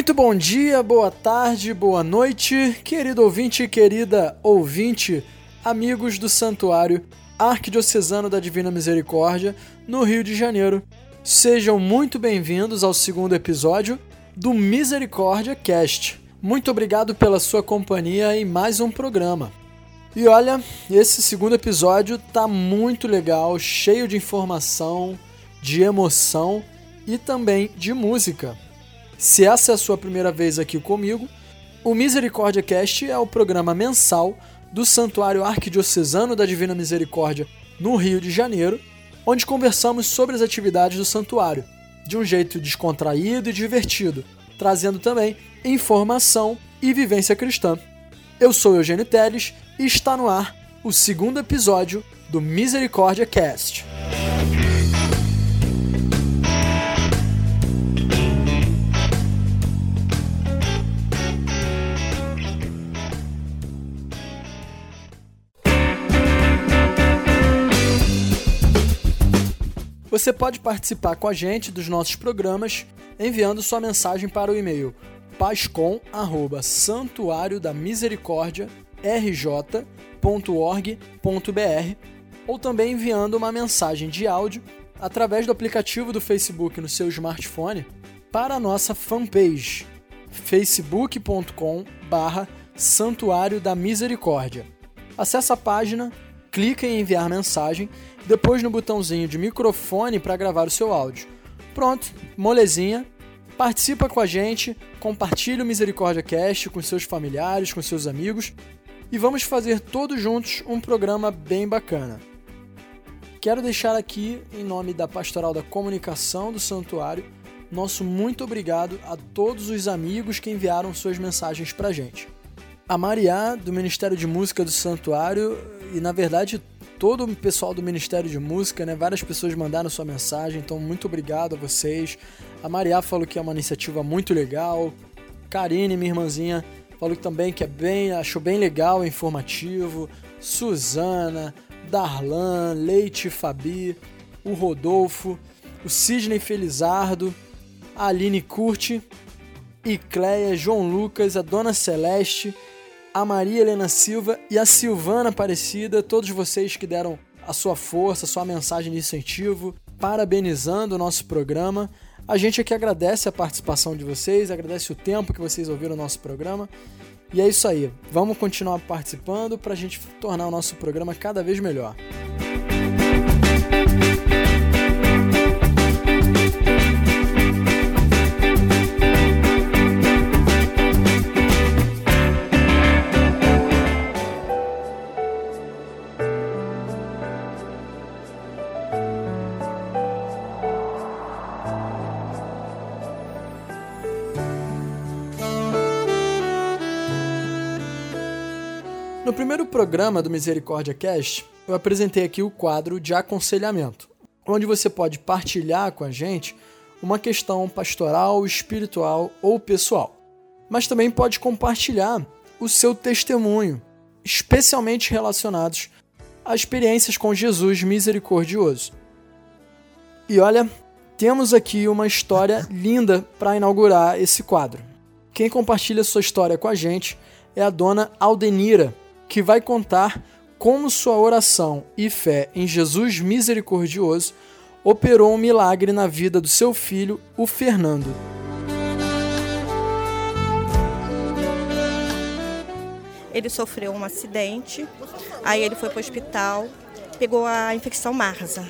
Muito bom dia, boa tarde, boa noite, querido ouvinte e querida ouvinte, amigos do Santuário Arquidiocesano da Divina Misericórdia, no Rio de Janeiro. Sejam muito bem-vindos ao segundo episódio do Misericórdia Cast. Muito obrigado pela sua companhia em mais um programa. E olha, esse segundo episódio tá muito legal, cheio de informação, de emoção e também de música. Se essa é a sua primeira vez aqui comigo, o Misericórdia Cast é o programa mensal do Santuário Arquidiocesano da Divina Misericórdia no Rio de Janeiro, onde conversamos sobre as atividades do santuário, de um jeito descontraído e divertido, trazendo também informação e vivência cristã. Eu sou Eugênio Teles e está no ar o segundo episódio do Misericórdia Cast. Você pode participar com a gente dos nossos programas enviando sua mensagem para o e-mail pascom@santuariodamisericórdia.rj.org.br ou também enviando uma mensagem de áudio através do aplicativo do Facebook no seu smartphone para a nossa fanpage facebook.com/barra Santuário da Misericórdia. Acesse a página, clique em enviar mensagem depois no botãozinho de microfone para gravar o seu áudio. Pronto, molezinha. Participa com a gente, compartilhe o Misericórdia Cast com seus familiares, com seus amigos e vamos fazer todos juntos um programa bem bacana. Quero deixar aqui, em nome da Pastoral da Comunicação do Santuário, nosso muito obrigado a todos os amigos que enviaram suas mensagens para gente. A Mariá, do Ministério de Música do Santuário, e na verdade todo o pessoal do Ministério de Música, né? Várias pessoas mandaram sua mensagem, então muito obrigado a vocês. A Maria falou que é uma iniciativa muito legal. Karine, minha irmãzinha, falou também que é bem, achou bem legal, informativo. Suzana, Darlan, Leite Fabi, o Rodolfo, o Sidney Felizardo, a Aline Curti, Icleia, João Lucas, a Dona Celeste, a Maria Helena Silva e a Silvana Aparecida, todos vocês que deram a sua força, a sua mensagem de incentivo, parabenizando o nosso programa. A gente aqui agradece a participação de vocês, agradece o tempo que vocês ouviram o nosso programa. E é isso aí. Vamos continuar participando para a gente tornar o nosso programa cada vez melhor. Programa do Misericórdia Cast, eu apresentei aqui o quadro de aconselhamento, onde você pode partilhar com a gente uma questão pastoral, espiritual ou pessoal. Mas também pode compartilhar o seu testemunho, especialmente relacionados a experiências com Jesus misericordioso. E olha, temos aqui uma história linda para inaugurar esse quadro. Quem compartilha sua história com a gente é a dona Aldenira, que vai contar como sua oração e fé em Jesus misericordioso operou um milagre na vida do seu filho, o Fernando. Ele sofreu um acidente, aí ele foi para o hospital, pegou a infecção Marsa.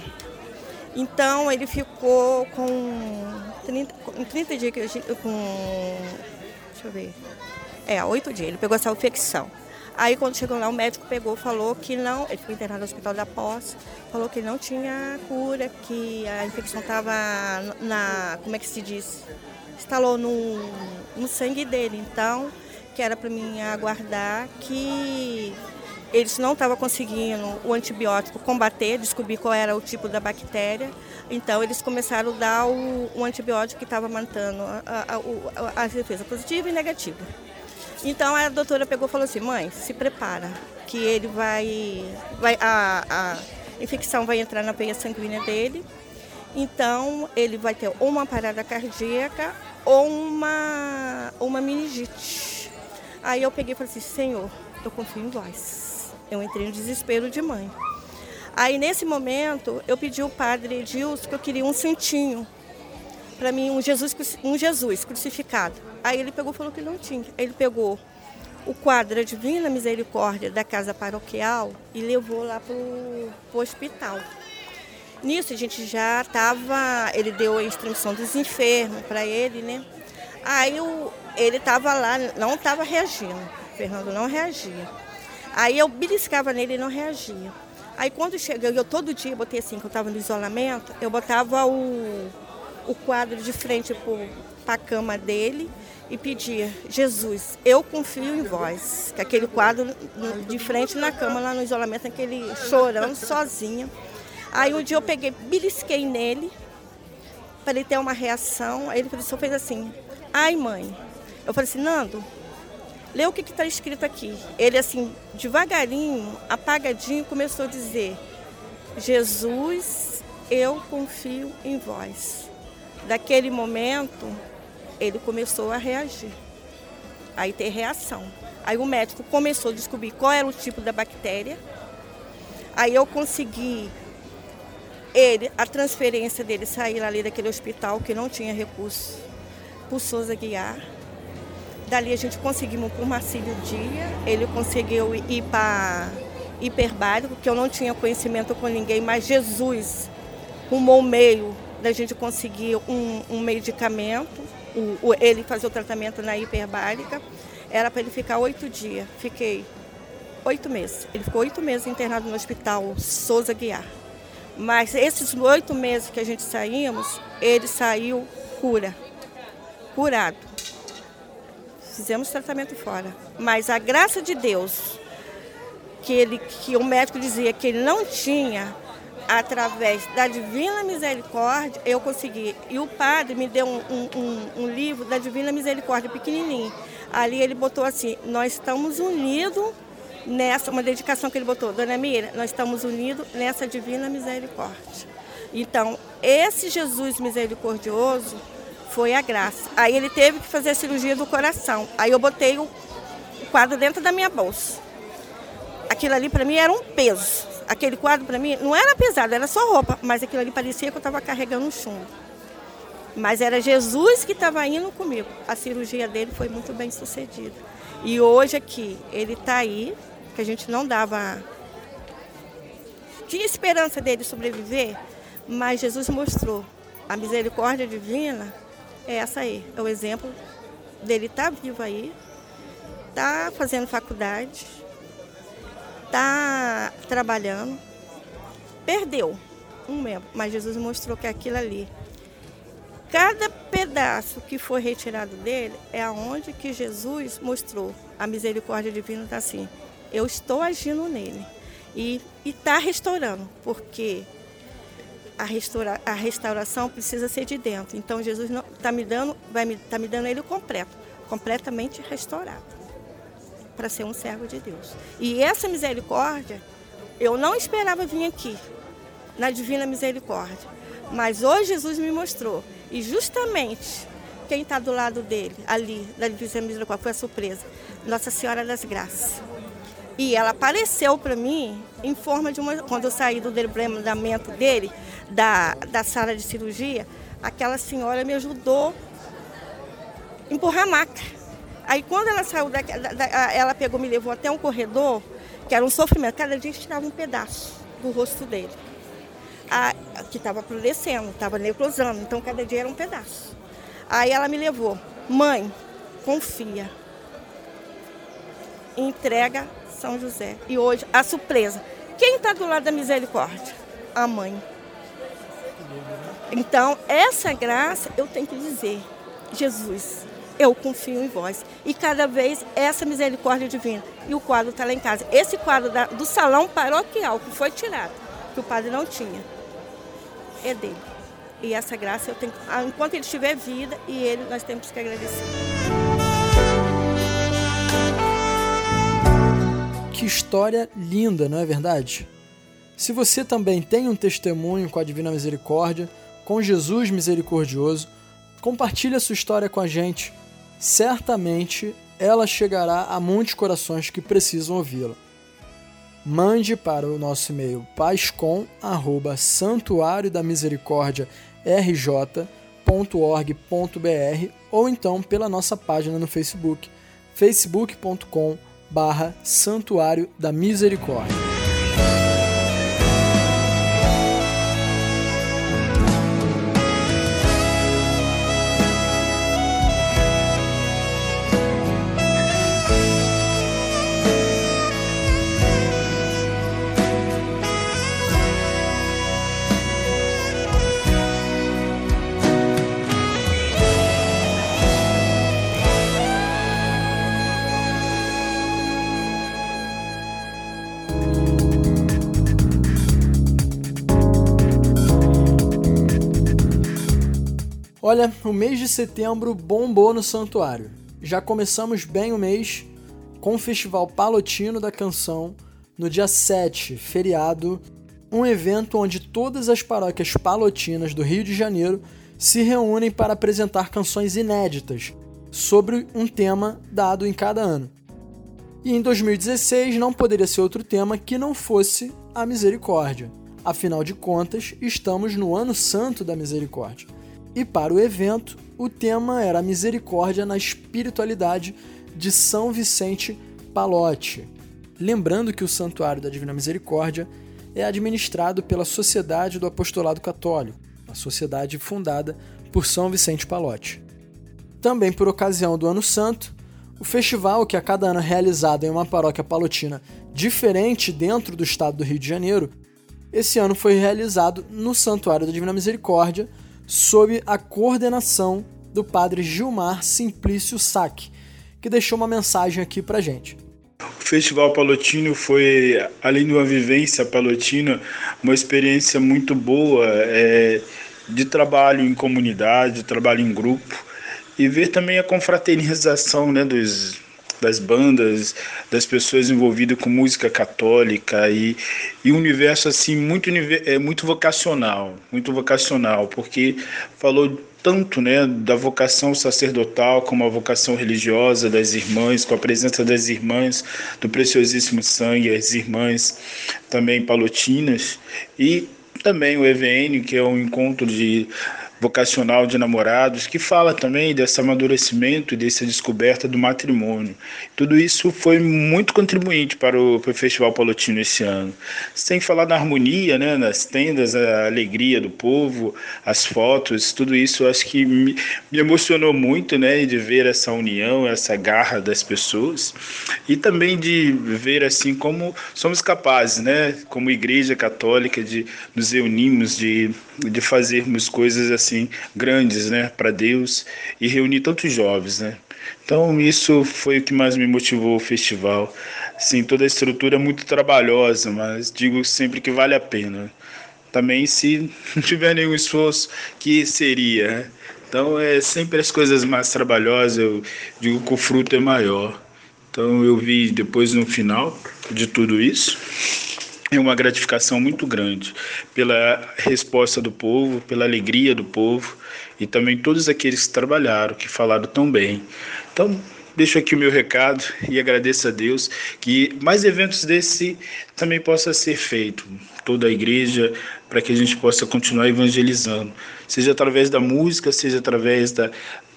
Então ele ficou com 30, com 30 dias com. Deixa eu ver. É, oito dias. Ele pegou essa infecção. Aí quando chegou lá, o médico pegou, falou que não, ele foi internado no hospital da Posse, falou que não tinha cura, que a infecção estava na, como é que se diz? Instalou no, no sangue dele. Então, que era para mim aguardar que eles não estavam conseguindo o antibiótico combater, descobrir qual era o tipo da bactéria. Então, eles começaram a dar o, o antibiótico que estava matando a, a, a, a defesa positiva e negativa. Então a doutora pegou e falou assim, mãe, se prepara, que ele vai. vai a, a infecção vai entrar na veia sanguínea dele. Então ele vai ter uma parada cardíaca ou uma, uma meningite. Aí eu peguei e falei assim, Senhor, eu confio em vós. Eu entrei no desespero de mãe. Aí nesse momento eu pedi ao padre Edilson que eu queria um santinho para mim um Jesus, um Jesus crucificado. Aí ele pegou falou que não tinha. Ele pegou o quadro da Divina Misericórdia da casa paroquial e levou lá para o hospital. Nisso a gente já estava, ele deu a instrução dos enfermos para ele, né? Aí o, ele estava lá, não estava reagindo, o Fernando não reagia. Aí eu beliscava nele e não reagia. Aí quando cheguei, eu todo dia botei assim, que eu estava no isolamento, eu botava o, o quadro de frente para a cama dele e pedia: Jesus, eu confio em vós. Que aquele quadro de frente na cama, lá no isolamento, aquele chorando sozinho. Aí um dia eu peguei, belisquei nele, para ele ter uma reação. Aí ele só fez assim: Ai, mãe. Eu falei assim: Nando, lê o que está escrito aqui. Ele, assim, devagarinho, apagadinho, começou a dizer: Jesus, eu confio em vós. Daquele momento, ele começou a reagir, aí ter reação. Aí o médico começou a descobrir qual era o tipo da bactéria. Aí eu consegui ele, a transferência dele sair ali daquele hospital que não tinha recurso, por Souza Guiar. Dali a gente conseguimos por Marcílio Dia, ele conseguiu ir para hiperbárico, que eu não tinha conhecimento com ninguém, mas Jesus arrumou o meio da gente conseguir um, um medicamento, o, o, ele fazer o tratamento na hiperbárica. Era para ele ficar oito dias. Fiquei oito meses. Ele ficou oito meses internado no hospital Souza Guiar. Mas esses oito meses que a gente saímos, ele saiu cura, curado. Fizemos tratamento fora. Mas a graça de Deus, que, ele, que o médico dizia que ele não tinha, através da Divina Misericórdia, eu consegui. E o padre me deu um, um, um, livro da Divina Misericórdia, pequenininho. Ali ele botou assim: Nós estamos unidos nessa, uma dedicação que ele botou, Dona Mira, nós estamos unidos nessa Divina Misericórdia. Então, esse Jesus misericordioso foi a graça. Aí ele teve que fazer a cirurgia do coração. Aí eu botei o quadro dentro da minha bolsa. Aquilo ali para mim era um peso aquele quadro para mim não era pesado, era só roupa, mas aquilo ali parecia que eu estava carregando um chumbo. Mas era Jesus que estava indo comigo. A cirurgia dele foi muito bem sucedida. E hoje aqui, ele está aí, que a gente não dava. Tinha esperança dele sobreviver, mas Jesus mostrou. A misericórdia divina é essa aí. É o exemplo dele estar tá vivo aí, tá fazendo faculdade, está trabalhando, perdeu um membro, mas Jesus mostrou que aquilo ali, cada pedaço que foi retirado dele, é aonde que Jesus mostrou a misericórdia divina está assim. Eu estou agindo nele e está restaurando, porque a, restaura, a restauração precisa ser de dentro. Então Jesus está me dando, vai me, tá me dando ele completo, completamente restaurado para ser um servo de Deus. E essa misericórdia, eu não esperava vir aqui, na Divina Misericórdia. Mas hoje Jesus me mostrou. E justamente quem está do lado dele, ali, da Divina Misericórdia, foi a surpresa. Nossa Senhora das Graças. E ela apareceu para mim em forma de uma. Quando eu saí do debreamento dele, da, da sala de cirurgia, aquela senhora me ajudou a empurrar a maca. Aí quando ela saiu, da, da, ela pegou, me levou até um corredor, que era um sofrimento. Cada dia tirava um pedaço do rosto dele. A, que estava apodrecendo, estava necrosando, então cada dia era um pedaço. Aí ela me levou, mãe, confia. Entrega São José. E hoje, a surpresa. Quem está do lado da misericórdia? A mãe. Então, essa graça eu tenho que dizer, Jesus, eu confio em vós. E cada vez essa misericórdia divina. E o quadro está lá em casa. Esse quadro da, do salão paroquial que foi tirado, que o padre não tinha, é dele. E essa graça eu tenho, ah, enquanto ele tiver vida e ele, nós temos que agradecer. Que história linda, não é verdade? Se você também tem um testemunho com a Divina Misericórdia, com Jesus misericordioso, Compartilhe a sua história com a gente. Certamente ela chegará a muitos corações que precisam ouvi-la. Mande para o nosso e-mail pascom@santuário da misericórdia ou então pela nossa página no Facebook, facebook.com barra Santuário da Misericórdia. Olha, o mês de setembro bombou no santuário. Já começamos bem o mês com o Festival Palotino da Canção no dia 7, feriado, um evento onde todas as paróquias palotinas do Rio de Janeiro se reúnem para apresentar canções inéditas sobre um tema dado em cada ano. E em 2016 não poderia ser outro tema que não fosse a misericórdia. Afinal de contas, estamos no Ano Santo da Misericórdia. E para o evento, o tema era misericórdia na espiritualidade de São Vicente Palotti. Lembrando que o Santuário da Divina Misericórdia é administrado pela Sociedade do Apostolado Católico, a sociedade fundada por São Vicente Palotti. Também por ocasião do Ano Santo, o festival, que a cada ano é realizado em uma paróquia palotina diferente dentro do estado do Rio de Janeiro, esse ano foi realizado no Santuário da Divina Misericórdia, sob a coordenação do padre Gilmar Simplício Sack, que deixou uma mensagem aqui pra gente. O Festival Palotino foi, além de uma vivência palotina, uma experiência muito boa é, de trabalho em comunidade, trabalho em grupo e ver também a confraternização né, dos, das bandas, das pessoas envolvidas com música católica e, e um universo assim muito é muito vocacional, muito vocacional, porque falou tanto né, da vocação sacerdotal como a vocação religiosa das irmãs, com a presença das irmãs do preciosíssimo sangue, as irmãs também palotinas, e também o EVN, que é um encontro de vocacional de namorados, que fala também desse amadurecimento e dessa descoberta do matrimônio. Tudo isso foi muito contribuinte para o, para o Festival Palotino esse ano. Sem falar na harmonia, né, nas tendas, a alegria do povo, as fotos, tudo isso acho que me, me emocionou muito né, de ver essa união, essa garra das pessoas e também de ver assim como somos capazes, né, como igreja católica, de nos reunirmos, de, de fazermos coisas assim grandes, né, para Deus e reunir tantos jovens, né? Então isso foi o que mais me motivou o festival. Sim, toda a estrutura é muito trabalhosa, mas digo sempre que vale a pena. Também se não tiver nenhum esforço, que seria. Né? Então é sempre as coisas mais trabalhosas, eu digo que o fruto é maior. Então eu vi depois no final de tudo isso, é uma gratificação muito grande pela resposta do povo, pela alegria do povo e também todos aqueles que trabalharam, que falaram tão bem. Então, deixo aqui o meu recado e agradeço a Deus que mais eventos desse também possa ser feito, toda a igreja, para que a gente possa continuar evangelizando, seja através da música, seja através da,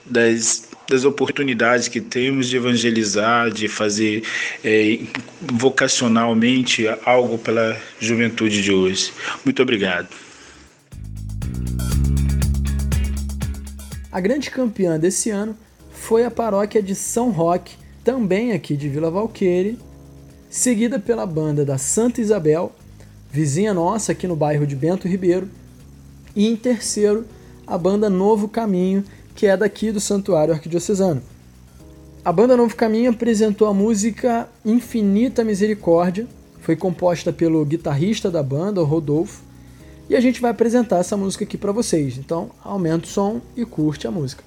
das das oportunidades que temos de evangelizar, de fazer é, vocacionalmente algo pela juventude de hoje. Muito obrigado. A grande campeã desse ano foi a paróquia de São Roque, também aqui de Vila Valqueire, seguida pela banda da Santa Isabel, vizinha nossa aqui no bairro de Bento Ribeiro, e em terceiro, a banda Novo Caminho, que é daqui do Santuário Arquidiocesano. A banda Novo Caminho apresentou a música Infinita Misericórdia, foi composta pelo guitarrista da banda, o Rodolfo, e a gente vai apresentar essa música aqui para vocês. Então, aumenta o som e curte a música.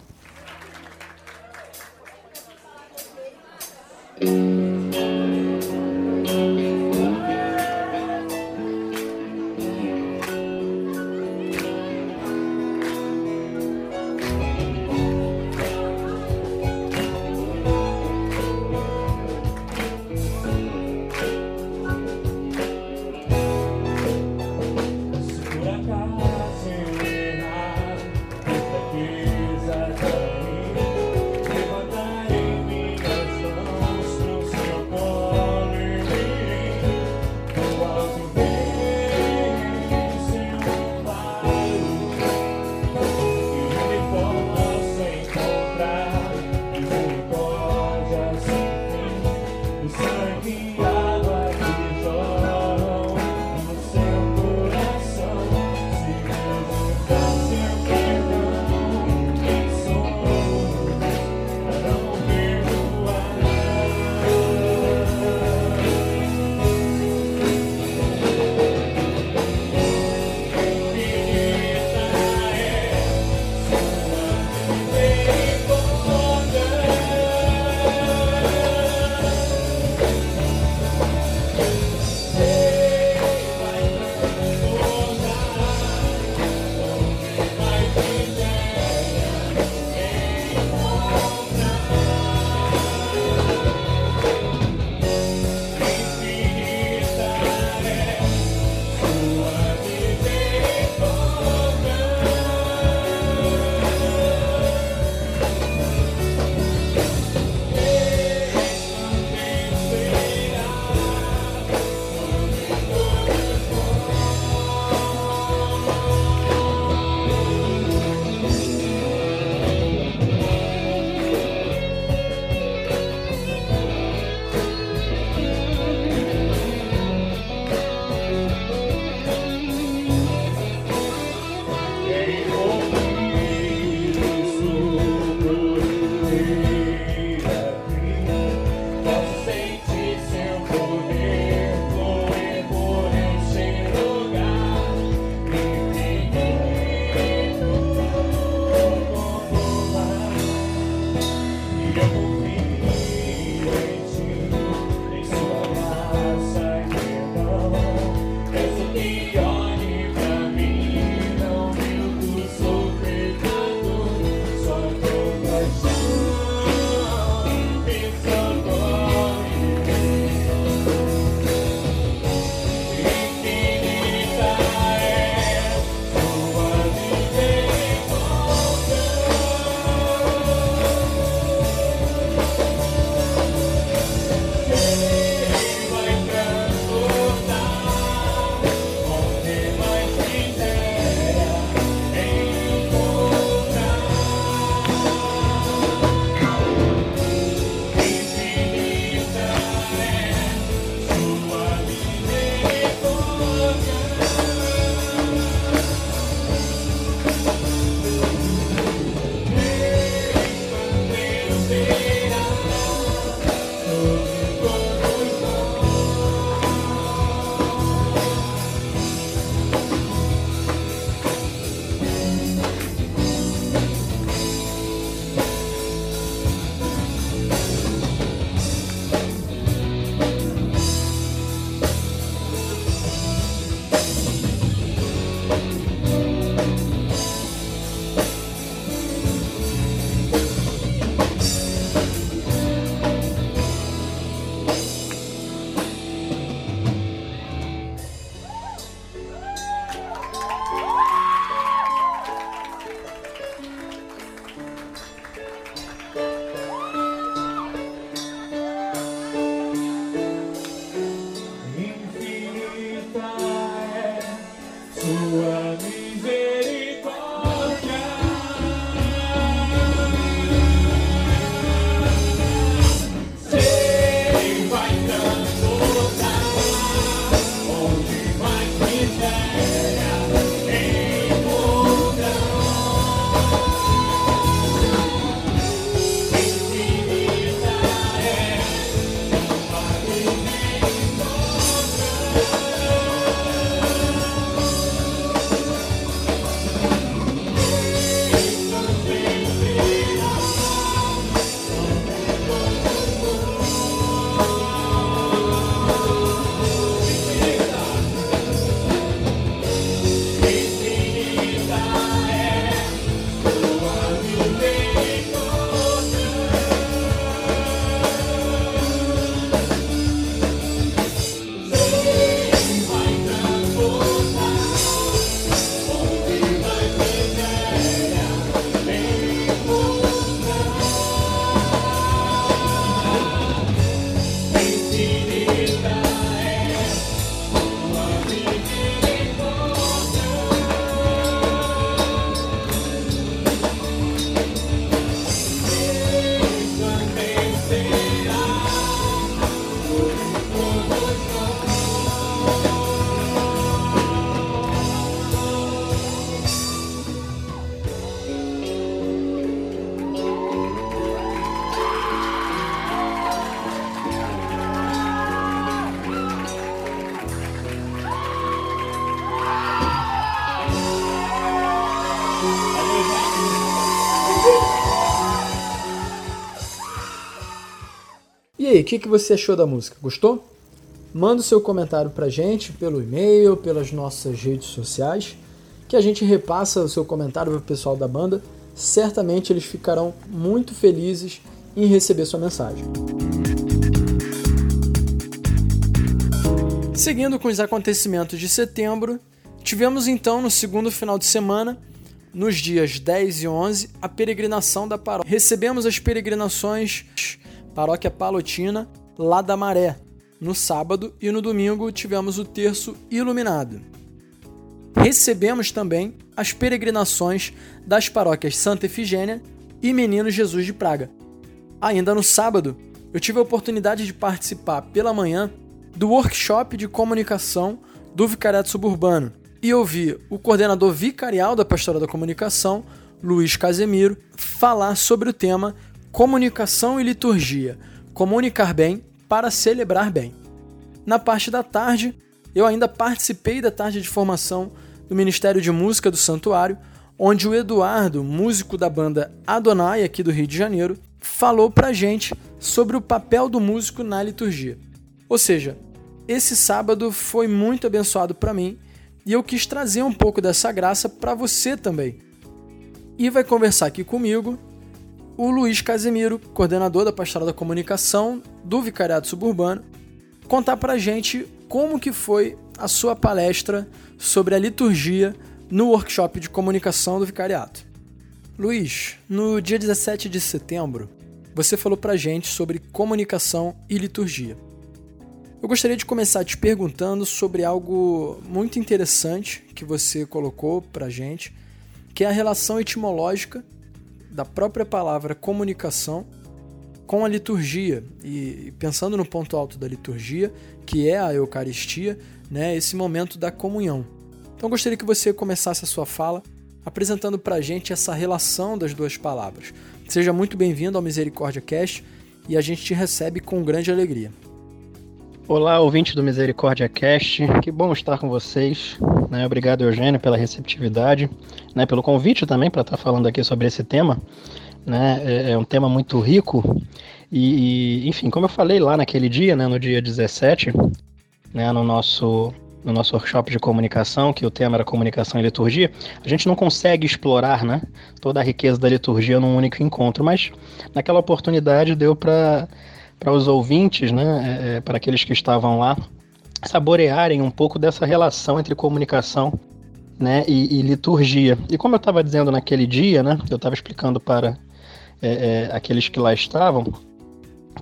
Aí, o que, que você achou da música? Gostou? Manda o seu comentário pra gente pelo e-mail, pelas nossas redes sociais, que a gente repassa o seu comentário pro pessoal da banda. Certamente eles ficarão muito felizes em receber sua mensagem. Seguindo com os acontecimentos de setembro, tivemos então no segundo final de semana, nos dias 10 e 11, a peregrinação da paróquia. Recebemos as peregrinações Paróquia Palotina, lá da Maré. No sábado e no domingo tivemos o terço iluminado. Recebemos também as peregrinações das paróquias Santa Efigênia e Menino Jesus de Praga. Ainda no sábado, eu tive a oportunidade de participar pela manhã do workshop de comunicação do Vicariato Suburbano e ouvi o coordenador vicarial da Pastoral da Comunicação, Luiz Casemiro, falar sobre o tema Comunicação e Liturgia Comunicar bem para celebrar bem. Na parte da tarde, eu ainda participei da tarde de formação do Ministério de Música do Santuário, onde o Eduardo, músico da banda Adonai aqui do Rio de Janeiro, falou pra gente sobre o papel do músico na liturgia. Ou seja, esse sábado foi muito abençoado para mim e eu quis trazer um pouco dessa graça para você também. E vai conversar aqui comigo o Luiz Casemiro, coordenador da Pastoral da Comunicação do Vicariato Suburbano, contar para a gente como que foi a sua palestra sobre a liturgia no workshop de comunicação do Vicariato. Luiz, no dia 17 de setembro, você falou para a gente sobre comunicação e liturgia. Eu gostaria de começar te perguntando sobre algo muito interessante que você colocou para a gente, que é a relação etimológica da própria palavra comunicação com a liturgia. E pensando no ponto alto da liturgia, que é a Eucaristia, né, esse momento da comunhão. Então gostaria que você começasse a sua fala apresentando para a gente essa relação das duas palavras. Seja muito bem-vindo ao Misericórdia Cast e a gente te recebe com grande alegria. Olá, ouvinte do Misericórdia Cast, que bom estar com vocês. Né? Obrigado, Eugênio, pela receptividade, né? pelo convite também para estar falando aqui sobre esse tema. Né? É, é um tema muito rico e, e, enfim, como eu falei lá naquele dia, né, no dia 17, né, no nosso no nosso workshop de comunicação, que o tema era comunicação e liturgia, a gente não consegue explorar né, toda a riqueza da liturgia num único encontro, mas naquela oportunidade deu para para os ouvintes, né, é, é, para aqueles que estavam lá, saborearem um pouco dessa relação entre comunicação né, e, e liturgia. E como eu estava dizendo naquele dia, né, eu estava explicando para é, é, aqueles que lá estavam,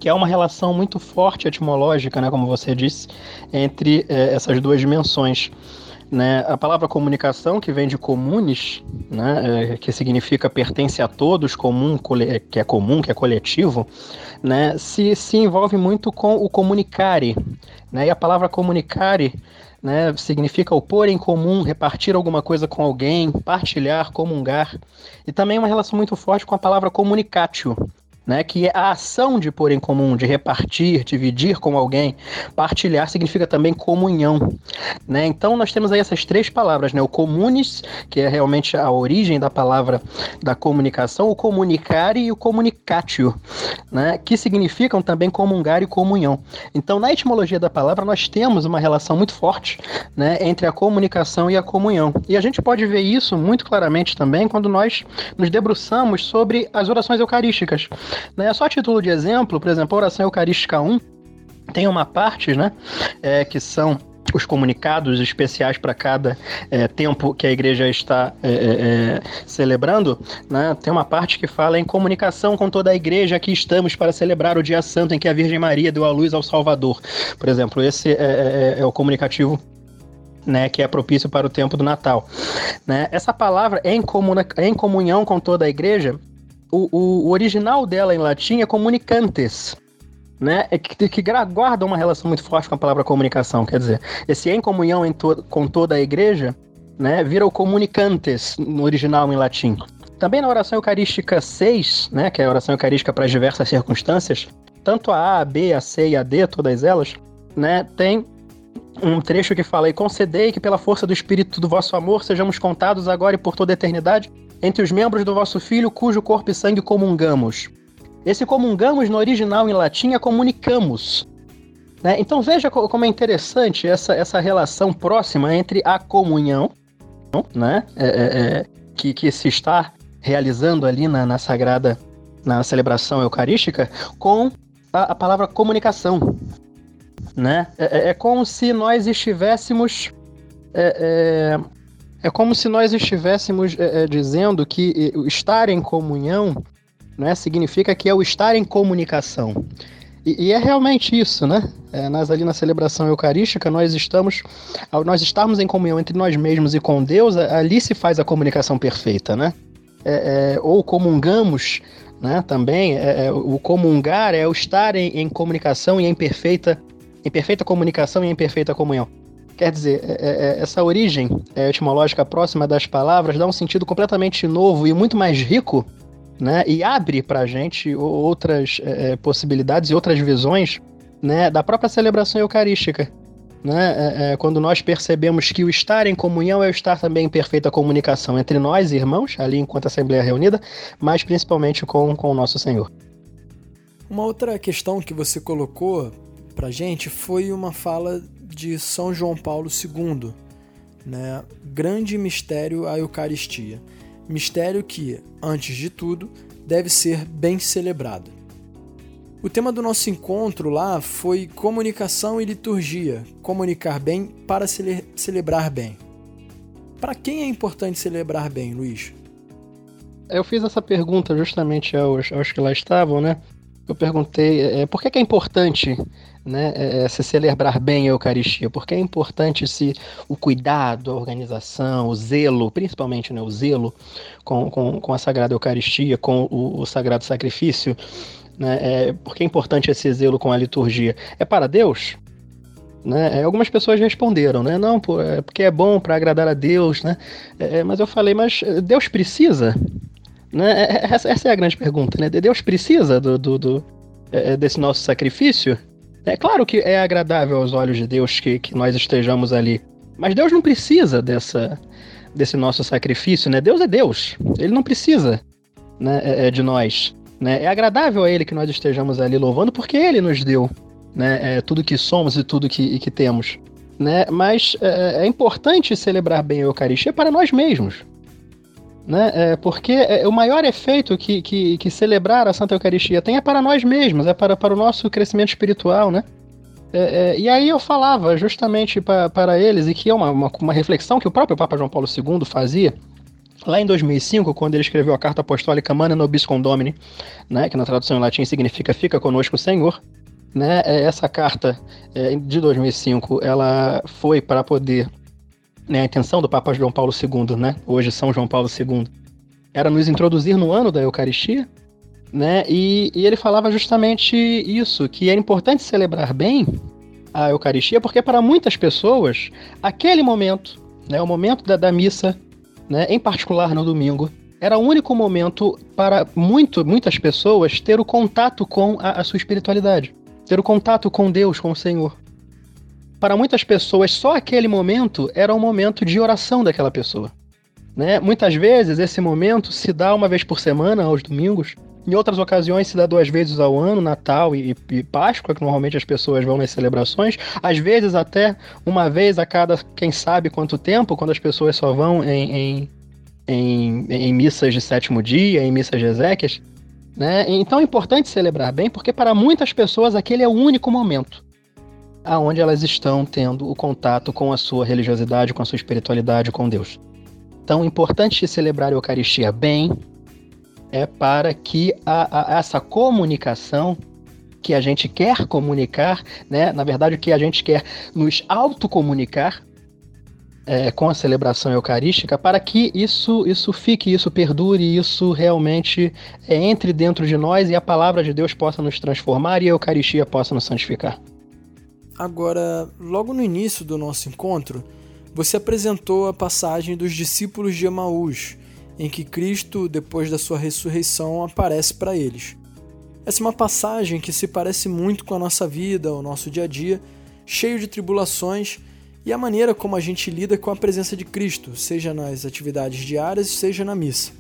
que é uma relação muito forte etimológica, né, como você disse, entre é, essas duas dimensões. Né? A palavra comunicação, que vem de comunes, né? É, que significa pertence a todos, comum, que é comum, que é coletivo, né? se, se envolve muito com o comunicare. Né? E a palavra comunicare né, significa o pôr em comum, repartir alguma coisa com alguém, partilhar, comungar. E também uma relação muito forte com a palavra comunicatio, né, que é a ação de pôr em comum, de repartir, dividir com alguém. Partilhar significa também comunhão. Né? Então nós temos aí essas três palavras, né? o comunis, que é realmente a origem da palavra da comunicação, o comunicare e o comunicatio, né? que significam também comungar e comunhão. Então na etimologia da palavra nós temos uma relação muito forte né, entre a comunicação e a comunhão. E a gente pode ver isso muito claramente também quando nós nos debruçamos sobre as orações eucarísticas. Né? Só a título de exemplo, por exemplo, a oração eucarística 1 tem uma parte, né, é, que são os comunicados especiais para cada é, tempo que a igreja está é, é, é, celebrando, né? tem uma parte que fala em comunicação com toda a igreja, aqui estamos para celebrar o dia santo em que a Virgem Maria deu a luz ao Salvador. Por exemplo, esse é, é, é o comunicativo né, que é propício para o tempo do Natal. Né? Essa palavra em, em comunhão com toda a igreja o, o, original dela em latim é comunicantes, né? É que, que guarda uma relação muito forte com a palavra comunicação. Quer dizer, esse em comunhão em to, com toda a igreja, né? Vira o comunicantes no original em latim. Também na oração eucarística 6, né? Que é a oração eucarística para as diversas circunstâncias, tanto a A, a B, a C e a D, todas elas, né? Tem um trecho que fala: E concedei que pela força do Espírito do vosso amor sejamos contados agora e por toda a eternidade entre os membros do vosso filho, cujo corpo e sangue comungamos. Esse comungamos no original em latim é comunicamos. Né? Então veja como é interessante essa, essa relação próxima entre a comunhão, né? É, é, é, que, que se está realizando ali na, na sagrada, na celebração eucarística, com a, a palavra comunicação. Né? É, é, é como se nós estivéssemos é, como se nós estivéssemos é, é dizendo que estar em comunhão né, significa que é o estar em comunicação. E, e é realmente isso, né? É, nós ali na celebração eucarística, nós estamos, ao nós estarmos em comunhão entre nós mesmos e com Deus, ali se faz a comunicação perfeita, né? É, é, ou comungamos, né? Também, é, é, o comungar é o estar em, em, comunicação e em perfeita, em perfeita comunicação e em perfeita comunhão. Quer dizer, é, essa origem etimológica próxima das palavras dá um sentido completamente novo e muito mais rico né? E abre para a gente outras é, possibilidades e outras visões, né? Da própria celebração eucarística, né? É, é, quando nós percebemos que o estar em comunhão é o estar também em perfeita comunicação entre nós, irmãos, ali enquanto Assembleia é reunida, mas principalmente com, com o nosso Senhor. Uma outra questão que você colocou para gente foi uma fala de São João Paulo II, né? Grande mistério a Eucaristia mistério que, antes de tudo, deve ser bem celebrado. O tema do nosso encontro lá foi comunicação e liturgia, comunicar bem para cele celebrar bem. Para quem é importante celebrar bem, Luiz? Eu fiz essa pergunta justamente aos, aos que lá estavam, né? Eu perguntei é, por que, que é importante né, é, é, se celebrar bem a Eucaristia, porque é importante se o cuidado, a organização, o zelo, principalmente né, o zelo com, com, com a Sagrada Eucaristia, com o, o Sagrado Sacrifício, né, é, porque é importante esse zelo com a liturgia? É para Deus? Né? É, algumas pessoas responderam, né? Não, é porque é bom para agradar a Deus, né? É, mas eu falei, mas Deus precisa? Né? Essa, essa é a grande pergunta, né? Deus precisa do, do, do desse nosso sacrifício? É claro que é agradável aos olhos de Deus que, que nós estejamos ali. Mas Deus não precisa dessa, desse nosso sacrifício, né? Deus é Deus. Ele não precisa né, é, é de nós. Né? É agradável a Ele que nós estejamos ali louvando, porque Ele nos deu né, é, tudo que somos e tudo que, que temos. Né? Mas é, é importante celebrar bem a Eucaristia para nós mesmos né? É, porque é, o maior efeito que, que, que, celebrar a Santa Eucaristia tem é para nós mesmos, é para, para o nosso crescimento espiritual, né? É, é, e aí eu falava justamente para, para eles, e que é uma, uma, uma, reflexão que o próprio Papa João Paulo II fazia, lá em 2005, quando ele escreveu a carta apostólica Mana Nobis Condomini, né, que na tradução em latim significa Fica Conosco Senhor, né, é, essa carta é, de 2005, ela foi para poder né, a intenção do Papa João Paulo II, né, hoje São João Paulo II, era nos introduzir no ano da Eucaristia, né, e, e ele falava justamente isso, que é importante celebrar bem a Eucaristia, porque para muitas pessoas, aquele momento, né, o momento da, da missa, né, em particular no domingo, era o único momento para muito, muitas pessoas ter o contato com a, a sua espiritualidade, ter o contato com Deus, com o Senhor para muitas pessoas, só aquele momento era um momento de oração daquela pessoa. Né? Muitas vezes esse momento se dá uma vez por semana, aos domingos. Em outras ocasiões se dá duas vezes ao ano, Natal e, e Páscoa, que normalmente as pessoas vão nas celebrações. Às vezes até uma vez a cada quem sabe quanto tempo, quando as pessoas só vão em, em, em, em missas de sétimo dia, em missas de Ezequias. Né? Então é importante celebrar bem, porque para muitas pessoas aquele é o único momento aonde elas estão tendo o contato com a sua religiosidade, com a sua espiritualidade, com Deus. Então, importante celebrar a Eucaristia bem é para que a, a, essa comunicação que a gente quer comunicar, né? Na verdade, o que a gente quer nos autocomunicar é, com a celebração eucarística, para que isso, isso fique, isso perdure, isso realmente é, entre dentro de nós e a palavra de Deus possa nos transformar e a Eucaristia possa nos santificar. Agora, logo no início do nosso encontro, você apresentou a passagem dos discípulos de Emaús, em que Cristo, depois da sua ressurreição, aparece para eles. Essa é uma passagem que se parece muito com a nossa vida, o nosso dia a dia, cheio de tribulações e a maneira como a gente lida com a presença de Cristo, seja nas atividades diárias, seja na missa.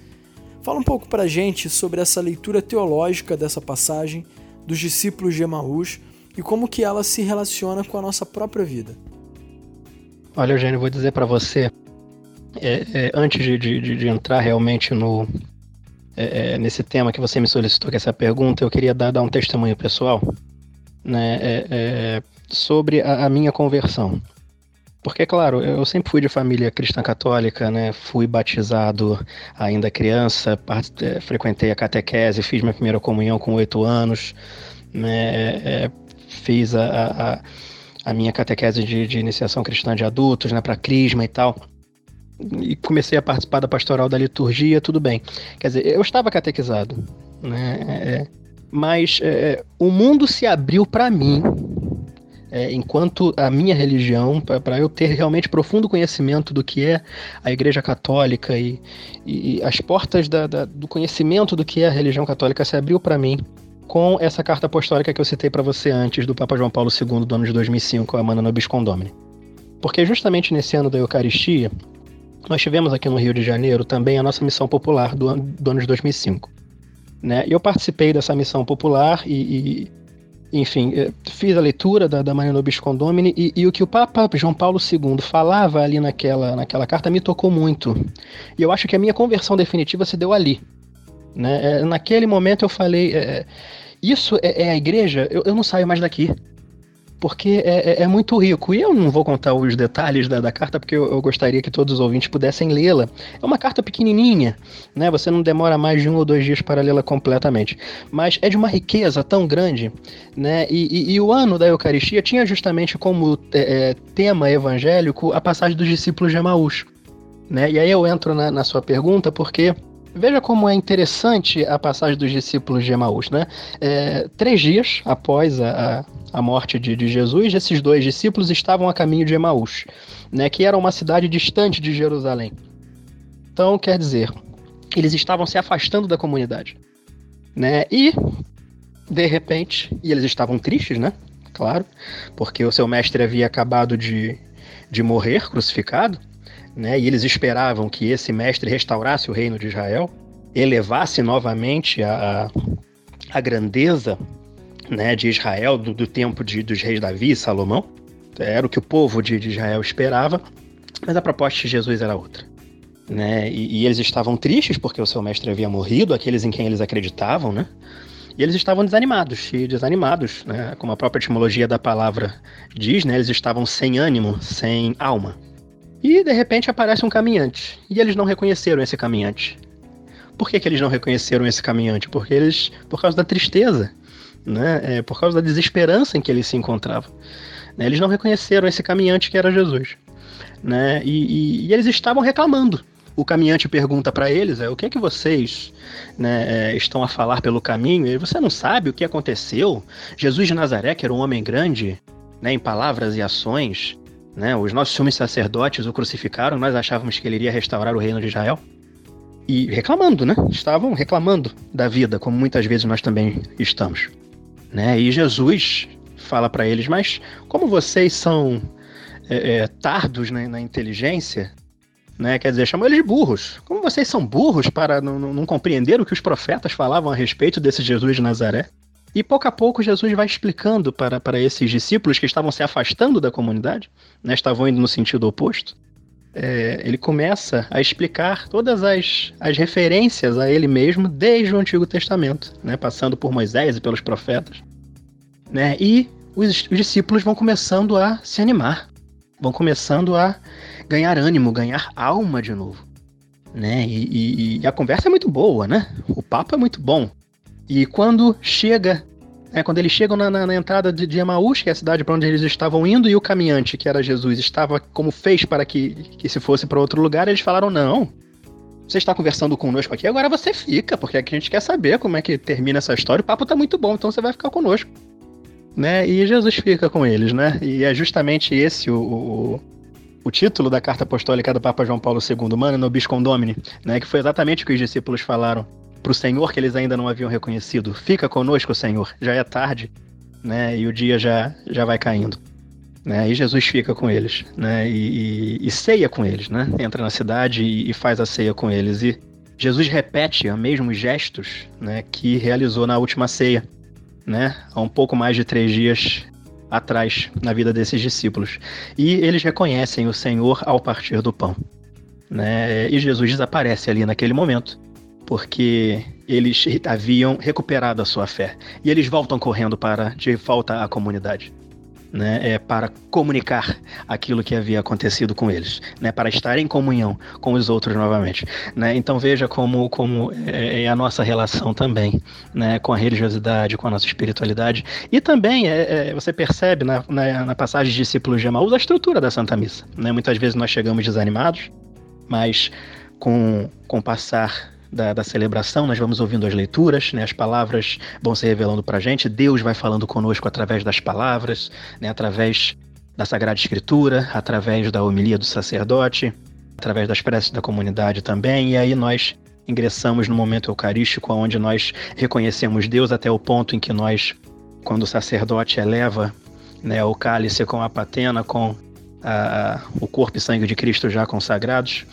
Fala um pouco pra gente sobre essa leitura teológica dessa passagem dos discípulos de Emaús e como que ela se relaciona com a nossa própria vida. Olha, Eugênio, vou dizer para você, é, é, antes de, de, de, entrar realmente no, é, é, nesse tema que você me solicitou, que é essa pergunta, eu queria dar, dar um testemunho pessoal né, é, sobre a, a, minha conversão. Porque, claro, eu sempre fui de família cristã católica, né? Fui batizado ainda criança, frequentei a catequese, fiz minha primeira comunhão com oito anos, né? Fiz a, a a minha catequese de, de iniciação cristã de adultos, né, para crisma e tal. E comecei a participar da pastoral da liturgia, tudo bem. Quer dizer, eu estava catequizado, né? É, mas é, o mundo se abriu para mim, é, enquanto a minha religião, para eu ter realmente profundo conhecimento do que é a Igreja Católica e, e as portas da, da, do conhecimento do que é a religião católica se abriu para mim com essa carta apostólica que eu citei para você antes, do Papa João Paulo II, do ano de 2005, a Mana Nobis Condomini. Porque justamente nesse ano da Eucaristia, nós tivemos aqui no Rio de Janeiro também a nossa missão popular do ano, do ano de 2005. Né? Eu participei dessa missão popular e, e enfim, eh, fiz a leitura da, da Nobis Condomini e, e, o que o Papa João Paulo II falava ali naquela, naquela carta me tocou muito. E eu acho que a minha conversão definitiva se deu ali, né? É, naquele momento eu falei: é, isso é, é, a igreja, eu, eu, não saio mais daqui. Porque é, é, é, muito rico. E eu não vou contar os detalhes da, da carta, porque eu, eu, gostaria que todos os ouvintes pudessem lê-la. É uma carta pequenininha, né? Você não demora mais de um ou dois dias para lê-la completamente. Mas é de uma riqueza tão grande, né? E, e, e o ano da Eucaristia tinha justamente como é, tema evangélico a passagem dos discípulos de Emaús. Né? E aí eu entro na, na sua pergunta, porque Veja como é interessante a passagem dos discípulos de Emaús, né? É, três dias após a, a morte de, de, Jesus, esses dois discípulos estavam a caminho de Emaús, né? Que era uma cidade distante de Jerusalém. Então, quer dizer, eles estavam se afastando da comunidade, né? E de repente, e eles estavam tristes, né? Claro, porque o seu mestre havia acabado de, de morrer crucificado né? E eles esperavam que esse mestre restaurasse o reino de Israel, elevasse novamente a, a grandeza né, de Israel do, do tempo de, dos reis Davi e Salomão. Era o que o povo de, de Israel esperava, mas a proposta de Jesus era outra. Né? E, e, eles estavam tristes porque o seu mestre havia morrido, aqueles em quem eles acreditavam, né? E eles estavam desanimados, e desanimados, né? Como a própria etimologia da palavra diz, né? Eles estavam sem ânimo, sem alma. E de repente aparece um caminhante. E eles não reconheceram esse caminhante. Por que, que eles não reconheceram esse caminhante? Porque eles. por causa da tristeza, né? É, por causa da desesperança em que eles se encontravam. Né? Eles não reconheceram esse caminhante que era Jesus. Né? E, e, e eles estavam reclamando. O caminhante pergunta para eles: é, o que é que vocês né, é, estão a falar pelo caminho? E você não sabe o que aconteceu? Jesus de Nazaré, que era um homem grande, né, em palavras e ações, né? Os nossos sumos sacerdotes o crucificaram, nós achávamos que ele iria restaurar o reino de Israel. E reclamando, né? Estavam reclamando da vida, como muitas vezes nós também estamos. Né? E Jesus fala para eles: Mas como vocês são é, é, tardos né, na inteligência, né? Quer dizer, chamou eles de burros. Como vocês são burros para não, não, compreender o que os profetas falavam a respeito desse Jesus de Nazaré? E pouco a pouco Jesus vai explicando para, para esses discípulos que estavam se afastando da comunidade, né, estavam indo no sentido oposto. É, ele começa a explicar todas as, as referências a ele mesmo desde o Antigo Testamento, né, passando por Moisés e pelos profetas. Né, e os, os discípulos vão começando a se animar, vão começando a ganhar ânimo, ganhar alma de novo. Né? E, e, e, a conversa é muito boa, né? O papo é muito bom. E quando chega, é, quando eles chegam na, na, na entrada de, de Emaús, que é a cidade para onde eles estavam indo, e o caminhante, que era Jesus, estava como fez para que, que se fosse para outro lugar, eles falaram: não. Você está conversando conosco aqui, agora você fica, porque aqui a gente quer saber como é que termina essa história. O papo tá muito bom, então você vai ficar conosco. Né? E Jesus fica com eles, né? E é justamente esse o, o, o título da carta apostólica do Papa João Paulo II, Mano Nobis Condomini, né? Que foi exatamente o que os discípulos falaram para o Senhor que eles ainda não haviam reconhecido. Fica conosco, Senhor. Já é tarde, né? E o dia já, já vai caindo. Né? E Jesus fica com eles, né? E, e, e ceia com eles, né? Entra na cidade e, e, faz a ceia com eles. E Jesus repete os mesmos gestos né, que realizou na última ceia, né, há um pouco mais de três dias atrás na vida desses discípulos. E eles reconhecem o Senhor ao partir do pão. Né? E Jesus desaparece ali naquele momento, porque eles haviam recuperado a sua fé. E eles voltam correndo para de volta à comunidade né, é, para comunicar aquilo que havia acontecido com eles, né, para estar em comunhão com os outros novamente. Né? Então veja como, como é, é a nossa relação também né, com a religiosidade, com a nossa espiritualidade. E também é, é, você percebe na, na, na, passagem de discípulos de Emaús a estrutura da Santa Missa. Né? Muitas vezes nós chegamos desanimados, mas com, com o passar da, da, celebração, nós vamos ouvindo as leituras, né, as palavras vão se revelando para a gente, Deus vai falando conosco através das palavras, né, através da Sagrada Escritura, através da homilia do sacerdote, através das preces da comunidade também, e aí nós ingressamos no momento eucarístico, onde nós reconhecemos Deus até o ponto em que nós, quando o sacerdote eleva né, o cálice com a patena, com a, o corpo e sangue de Cristo já consagrados,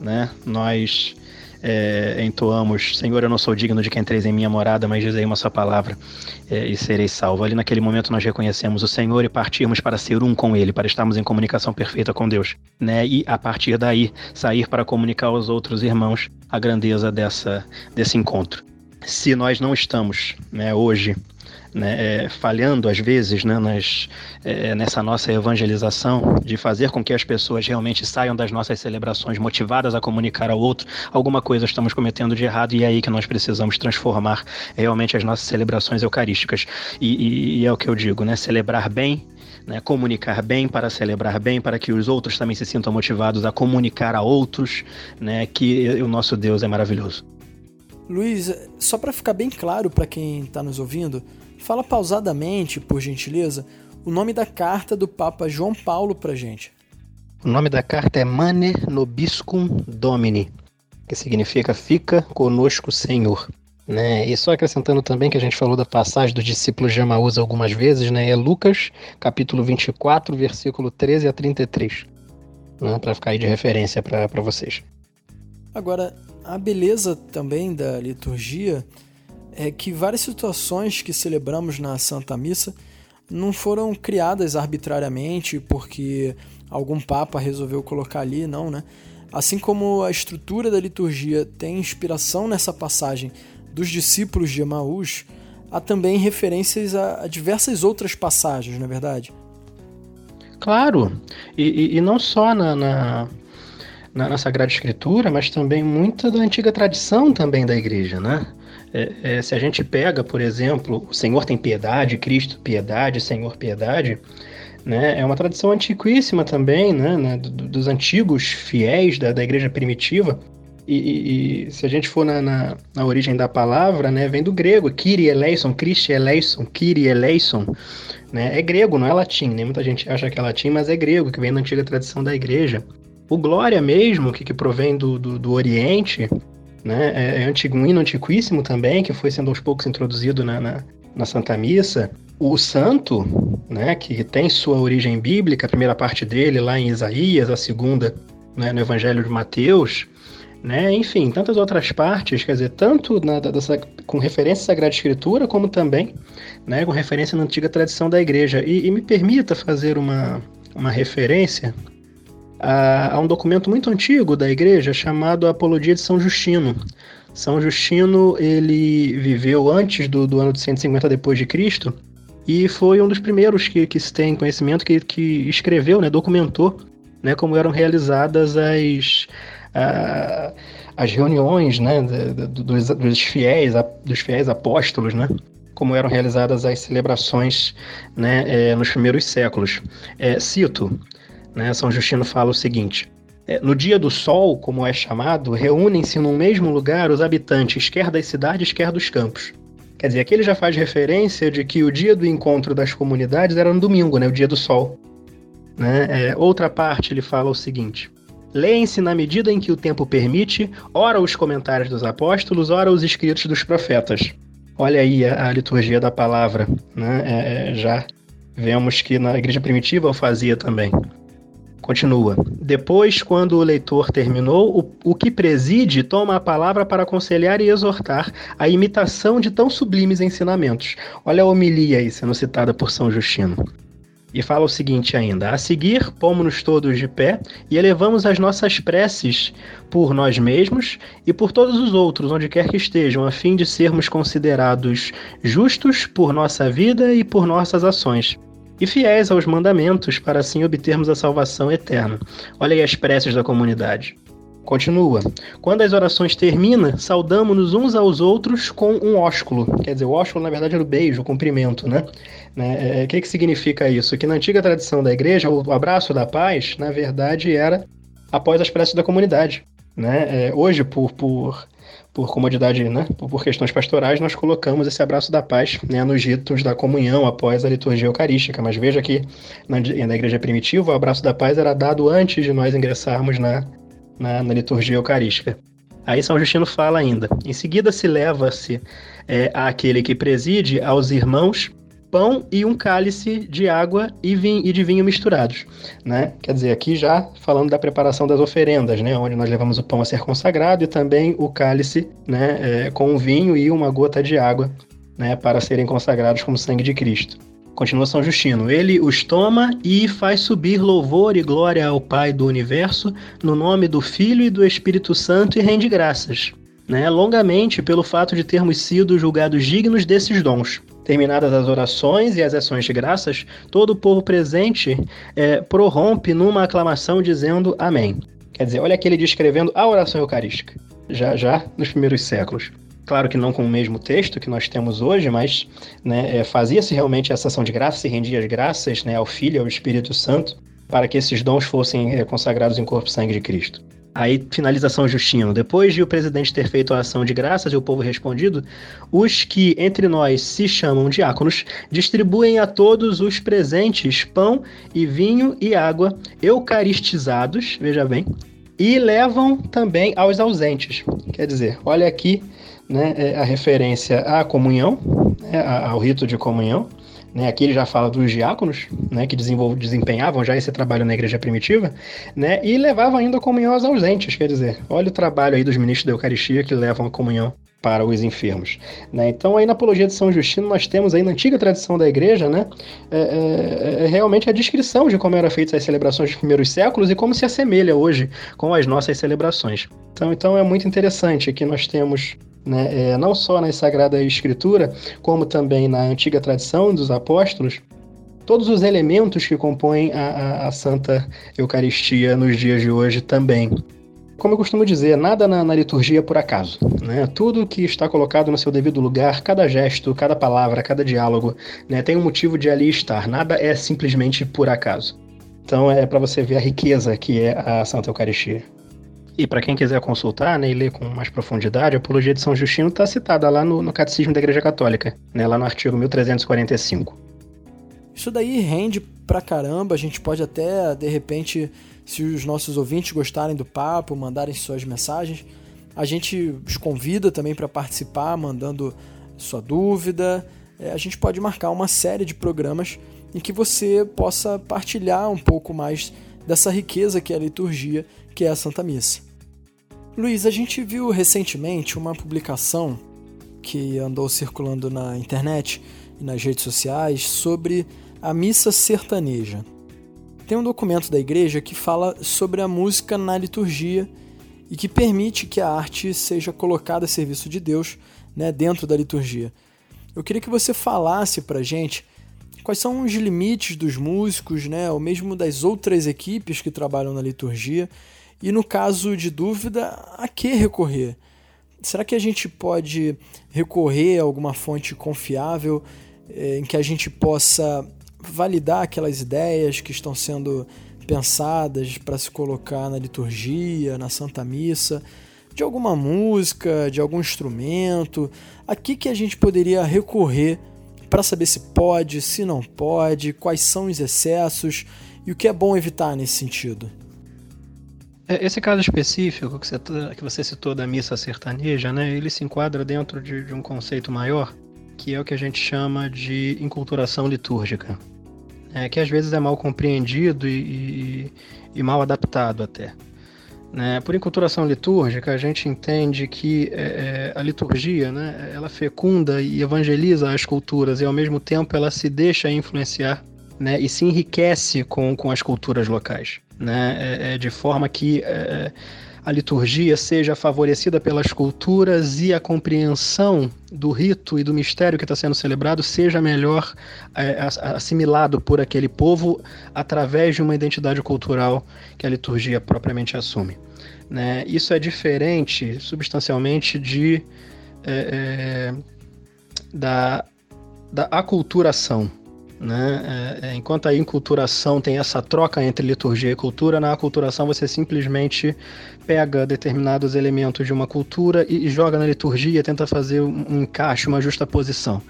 né, nós é, entoamos: Senhor, eu não sou digno de que entreis em minha morada, mas dizei uma só palavra é, e serei salvo. Ali naquele momento nós reconhecemos o Senhor e partimos para ser um com Ele, para estarmos em comunicação perfeita com Deus. Né? E a partir daí sair para comunicar aos outros irmãos a grandeza dessa, desse encontro. Se nós não estamos né, hoje né, é, falhando às vezes né, nas, é, nessa nossa evangelização, de fazer com que as pessoas realmente saiam das nossas celebrações motivadas a comunicar ao outro, alguma coisa estamos cometendo de errado e é aí que nós precisamos transformar realmente as nossas celebrações eucarísticas. E, e, e é o que eu digo, né, celebrar bem né, comunicar bem para celebrar bem, para que os outros também se sintam motivados a comunicar a outros, né, que o nosso Deus é maravilhoso. Luiz, só para ficar bem claro para quem está nos ouvindo, Fala pausadamente, por gentileza, o nome da carta do Papa João Paulo para gente. O nome da carta é Mane Nobiscum Domini, que significa Fica conosco, Senhor. Né? E só acrescentando também que a gente falou da passagem dos discípulos de Emaús algumas vezes, né? é Lucas, capítulo 24, versículo 13 a 33, né? para ficar aí de referência para vocês. Agora, a beleza também da liturgia é que várias situações que celebramos na Santa Missa não foram criadas arbitrariamente porque algum papa resolveu colocar ali, não, né? Assim como a estrutura da liturgia tem inspiração nessa passagem dos discípulos de Emaús, há também referências a, diversas outras passagens, não é verdade? Claro, e, e, não só na, na, na, na Sagrada Escritura, mas também muita da antiga tradição também da igreja, né? É, é, se a gente pega, por exemplo, o Senhor tem piedade, Cristo piedade, Senhor piedade, né? É uma tradição antiquíssima também, né? né do, dos antigos fiéis da, da igreja primitiva. E, e, e, se a gente for na, na, na, origem da palavra, né, vem do grego, Kyrie eleison, Christi eleison, Kyrie eleison, né, é grego, não é latim, né, muita gente acha que é latim, mas é grego, que vem da antiga tradição da igreja. O glória mesmo, que, que provém do, do, do Oriente, né? É, é antigo, um hino antiquíssimo também, que foi sendo aos poucos introduzido na, na, na Santa Missa. O santo, né, que tem sua origem bíblica, a primeira parte dele lá em Isaías, a segunda né, no Evangelho de Mateus, né, enfim, tantas outras partes, quer dizer, tanto na, dessa, com referência à Sagrada Escritura, como também né, com referência na antiga tradição da igreja. E, e me permita fazer uma, uma referência a, a um documento muito antigo da igreja chamado Apologia de São Justino. São Justino ele viveu antes do, do ano de 150 depois de Cristo e foi um dos primeiros que, que se tem conhecimento que, que escreveu, né, documentou, né, como eram realizadas as, a, as reuniões, né, dos, dos fiéis, dos fiéis apóstolos, né, como eram realizadas as celebrações, né, é, nos primeiros séculos. É, cito: né? São Justino fala o seguinte: é, no dia do sol, como é chamado, reúnem-se num mesmo lugar os habitantes, quer das cidades, quer dos campos. Quer dizer, aqui ele já faz referência de que o dia do encontro das comunidades era no domingo, né, o dia do sol. Né? É, outra parte ele fala o seguinte: Leem-se na medida em que o tempo permite, ora os comentários dos apóstolos, ora os escritos dos profetas. Olha aí a, a liturgia da palavra, né? É, é já vemos que na igreja primitiva o fazia também. Continua. Depois, quando o leitor terminou, o, o que preside toma a palavra para aconselhar e exortar a imitação de tão sublimes ensinamentos. Olha a homilia aí sendo citada por São Justino. E fala o seguinte ainda: A seguir, pomos-nos todos de pé e elevamos as nossas preces por nós mesmos e por todos os outros, onde quer que estejam, a fim de sermos considerados justos por nossa vida e por nossas ações e fiéis aos mandamentos, para assim obtermos a salvação eterna. Olha aí as preces da comunidade. Continua. Quando as orações terminam, saudamos-nos uns aos outros com um ósculo. Quer dizer, o ósculo, na verdade, era o beijo, o cumprimento, né? né? O é, que, que significa isso? Que na antiga tradição da igreja, o abraço da paz, na verdade, era após as preces da comunidade. Né? É, hoje, por, por por comodidade, né, por questões pastorais, nós colocamos esse abraço da paz né, nos ritos da comunhão após a liturgia eucarística. Mas veja que na, na igreja primitiva, o abraço da paz era dado antes de nós ingressarmos na, na, na liturgia eucarística. Aí São Justino fala ainda: em seguida se leva-se é, àquele que preside aos irmãos pão e um cálice de água e, vinho, e de vinho misturados, né? Quer dizer, aqui já falando da preparação das oferendas, né? Onde nós levamos o pão a ser consagrado e também o cálice, né? É, com vinho e uma gota de água, né? Para serem consagrados como sangue de Cristo. Continua São Justino. Ele os toma e faz subir louvor e glória ao Pai do universo, no nome do Filho e do Espírito Santo, e rende graças, né, longamente pelo fato de termos sido julgados dignos desses dons. Terminadas as orações e as ações de graças, todo o povo presente é, prorrompe numa aclamação dizendo Amém. Quer dizer, olha aqui ele descrevendo a oração eucarística, já, já nos primeiros séculos. Claro que não com o mesmo texto que nós temos hoje, mas né, é, fazia-se realmente essa ação de graça, se rendia as graças né, ao Filho ao Espírito Santo, para que esses dons fossem é, consagrados em corpo e sangue de Cristo. Aí, finalização Justino. Depois de o presidente ter feito a ação de graças e o povo respondido, os que entre nós se chamam diáconos distribuem a todos os presentes pão e vinho e água eucaristizados, veja bem, e levam também aos ausentes. Quer dizer, olha aqui né, é a referência à comunhão, né, ao rito de comunhão, né? Aqui ele já fala dos diáconos, né, que desempenhavam já esse trabalho na igreja primitiva, né, e levavam ainda a comunhão aos ausentes, quer dizer, olha o trabalho aí dos ministros da Eucaristia que levam a comunhão para os enfermos. Né? Então, aí na Apologia de São Justino, nós temos aí na antiga tradição da igreja, né, é, é, é realmente a descrição de como eram feitas as celebrações dos primeiros séculos e como se assemelha hoje com as nossas celebrações. Então, então é muito interessante que nós temos né? É, não só na Sagrada Escritura, como também na antiga tradição dos apóstolos, todos os elementos que compõem a, a, a Santa Eucaristia nos dias de hoje também. Como eu costumo dizer, nada na, na, liturgia é por acaso. Né? Tudo que está colocado no seu devido lugar, cada gesto, cada palavra, cada diálogo, né, tem um motivo de ali estar. Nada é simplesmente por acaso. Então é para você ver a riqueza que é a Santa Eucaristia. E para quem quiser consultar né, e ler com mais profundidade, a Apologia de São Justino está citada lá no, no, Catecismo da Igreja Católica, né, lá no artigo 1345. Isso daí rende pra caramba, a gente pode até, de repente, se os nossos ouvintes gostarem do papo, mandarem suas mensagens, a gente os convida também para participar, mandando sua dúvida. É, a gente pode marcar uma série de programas em que você possa partilhar um pouco mais dessa riqueza que é a liturgia, que é a Santa Missa. Luiz, a gente viu recentemente uma publicação que andou circulando na internet e nas redes sociais sobre a missa sertaneja. Tem um documento da igreja que fala sobre a música na liturgia e que permite que a arte seja colocada a serviço de Deus né, dentro da liturgia. Eu queria que você falasse para gente quais são os limites dos músicos, né, ou mesmo das outras equipes que trabalham na liturgia e no caso de dúvida, a que recorrer? Será que a gente pode recorrer a alguma fonte confiável eh, em que a gente possa validar aquelas ideias que estão sendo pensadas para se colocar na liturgia, na Santa Missa, de alguma música, de algum instrumento? A que, que a gente poderia recorrer para saber se pode, se não pode, quais são os excessos e o que é bom evitar nesse sentido? É, esse caso específico que você, que você citou da missa sertaneja, né, ele se enquadra dentro de, de um conceito maior, que é o que a gente chama de inculturação litúrgica. É, que às vezes é mal compreendido e, e mal adaptado até. Né? Por enculturação litúrgica, a gente entende que é, é, a liturgia né, ela fecunda e evangeliza as culturas e, ao mesmo tempo, ela se deixa influenciar né, e se enriquece com, com as culturas locais. Né? É, é de forma que é, a liturgia seja favorecida pelas culturas e a compreensão do rito e do mistério que está sendo celebrado seja melhor é, assimilado por aquele povo através de uma identidade cultural que a liturgia propriamente assume. Né? Isso é diferente, substancialmente, de é, é, da, da aculturação. Né? É, é, enquanto a enculturação tem essa troca entre liturgia e cultura, na aculturação você simplesmente pega determinados elementos de uma cultura e, e joga na liturgia, tenta fazer um, encaixe, uma justa posição.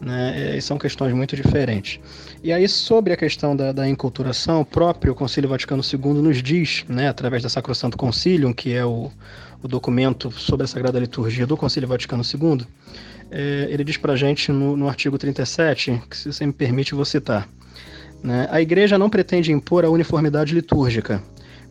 Né? E são questões muito diferentes. E aí, sobre a questão da, da enculturação, o próprio Concílio Vaticano II nos diz, né, através da Sacrosanto Concilium, que é o, o documento sobre a Sagrada Liturgia do Concílio Vaticano II, é, ele diz para a gente no, no artigo 37, que se você me permite vou citar, né, a Igreja não pretende impor a uniformidade litúrgica,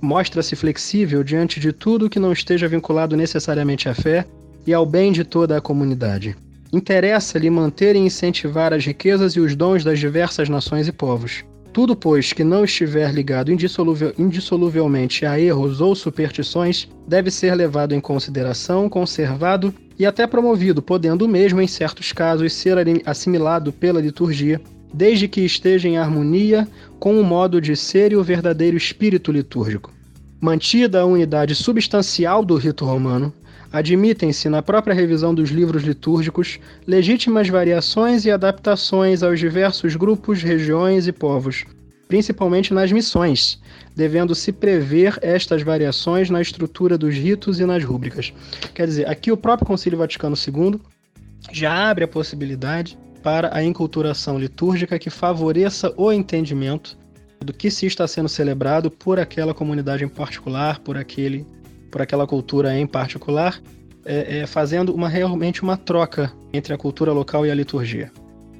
mostra-se flexível diante de tudo que não esteja vinculado necessariamente à fé e ao bem de toda a comunidade. Interessa-lhe manter e incentivar as riquezas e os dons das diversas nações e povos. Tudo, pois, que não estiver ligado indissolúvel, indissoluvelmente a erros ou superstições, deve ser levado em consideração, conservado e até promovido, podendo mesmo, em certos casos, ser assimilado pela liturgia, desde que esteja em harmonia com o modo de ser e o verdadeiro espírito litúrgico. Mantida a unidade substancial do rito romano, admitem-se na própria revisão dos livros litúrgicos legítimas variações e adaptações aos diversos grupos, regiões e povos, principalmente nas missões, devendo-se prever estas variações na estrutura dos ritos e nas rúbricas. Quer dizer, aqui o próprio Concílio Vaticano II já abre a possibilidade para a enculturação litúrgica que favoreça o entendimento do que se está sendo celebrado por aquela comunidade em particular, por aquele, por aquela cultura em particular, é, é, fazendo uma realmente uma troca entre a cultura local e a liturgia,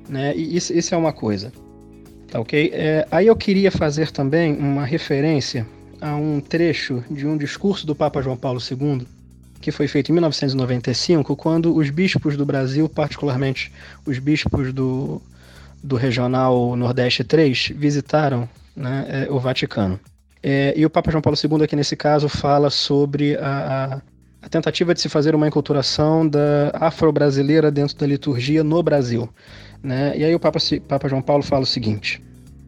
né? E isso, isso é uma coisa. Tá ok? É, aí eu queria fazer também uma referência a um trecho de um discurso do Papa João Paulo II, que foi feito em 1995, quando os bispos do Brasil, particularmente os bispos do, do Regional Nordeste 3, visitaram né, é, o Vaticano. É, e o Papa João Paulo II, aqui nesse caso, fala sobre a, a, a tentativa de se fazer uma enculturação da afro-brasileira dentro da liturgia no Brasil. Né? E aí o Papa, Papa João Paulo fala o seguinte: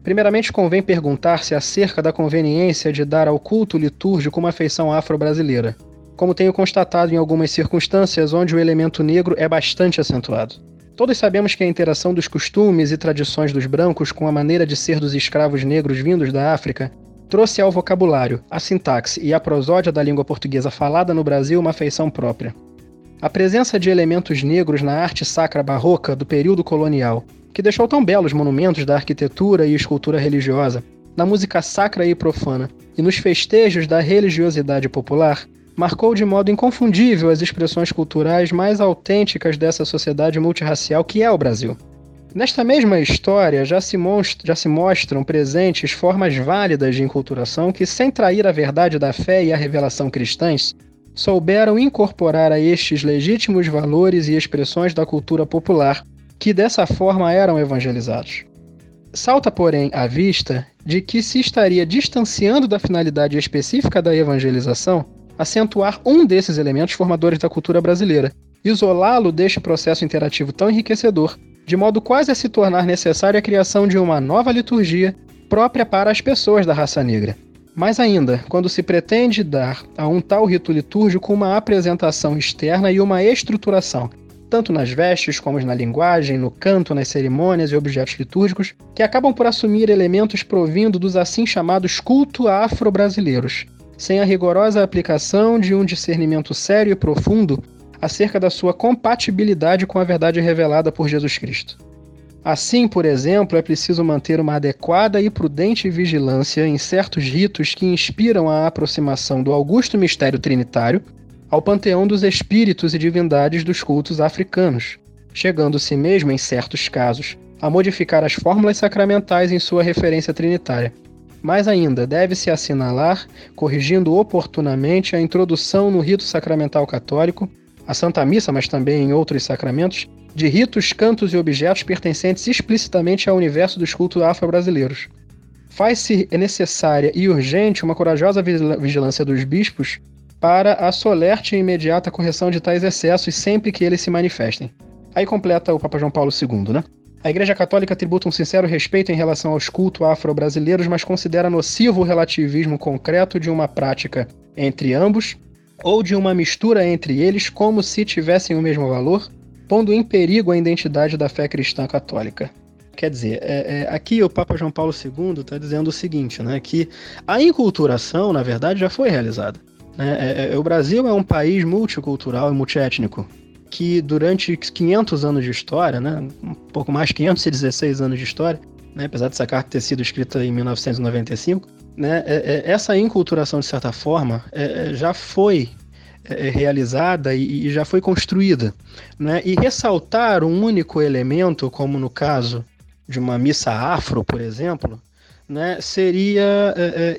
Primeiramente, convém perguntar-se acerca da conveniência de dar ao culto litúrgico uma feição afro-brasileira, como tenho constatado em algumas circunstâncias onde o elemento negro é bastante acentuado. Todos sabemos que a interação dos costumes e tradições dos brancos com a maneira de ser dos escravos negros vindos da África trouxe ao vocabulário, à sintaxe e à prosódia da língua portuguesa falada no Brasil uma feição própria. A presença de elementos negros na arte sacra barroca do período colonial, que deixou tão belos monumentos da arquitetura e escultura religiosa, na música sacra e profana e nos festejos da religiosidade popular, marcou de modo inconfundível as expressões culturais mais autênticas dessa sociedade multirracial que é o Brasil. Nesta mesma história já se, já se, mostram presentes formas válidas de enculturação que, sem trair a verdade da fé e a revelação cristãs, souberam incorporar a estes legítimos valores e expressões da cultura popular, que dessa forma eram evangelizados. Salta, porém, à vista de que se estaria distanciando da finalidade específica da evangelização acentuar um desses elementos formadores da cultura brasileira, isolá-lo deste processo interativo tão enriquecedor, de modo quase a se tornar necessária a criação de uma nova liturgia própria para as pessoas da raça negra. Mais ainda, quando se pretende dar a um tal rito litúrgico uma apresentação externa e uma estruturação, tanto nas vestes como na linguagem, no canto, nas cerimônias e objetos litúrgicos, que acabam por assumir elementos provindo dos assim chamados culto afro-brasileiros, sem a rigorosa aplicação de um discernimento sério e profundo acerca da sua compatibilidade com a verdade revelada por Jesus Cristo. Assim, por exemplo, é preciso manter uma adequada e prudente vigilância em certos ritos que inspiram a aproximação do augusto mistério trinitário ao panteão dos espíritos e divindades dos cultos africanos, chegando-se mesmo, em certos casos, a modificar as fórmulas sacramentais em sua referência trinitária. Mais ainda, deve-se assinalar, corrigindo oportunamente, a introdução no rito sacramental católico, a Santa Missa, mas também em outros sacramentos, de ritos, cantos e objetos pertencentes explicitamente ao universo dos cultos afro-brasileiros. Faz-se necessária e urgente uma corajosa vigilância dos bispos para a solerte e imediata correção de tais excessos sempre que eles se manifestem. Aí completa o Papa João Paulo II, né? A Igreja Católica tributa um sincero respeito em relação aos cultos afro-brasileiros, mas considera nocivo o relativismo concreto de uma prática entre ambos ou de uma mistura entre eles como se tivessem o mesmo valor, pondo em perigo a identidade da fé cristã católica. Quer dizer, é, é, aqui o Papa João Paulo II está dizendo o seguinte, né, que a inculturação, na verdade, já foi realizada. Né? É, é, o Brasil é um país multicultural e multiétnico que durante 500 anos de história, né, um pouco mais de 516 anos de história, né, apesar dessa carta ter sido escrita em 1995, né, é, é, essa inculturação, de certa forma, é, é já foi é, realizada e, e, já foi construída. Né? E ressaltar um único elemento, como no caso de uma missa afro, por exemplo, né, seria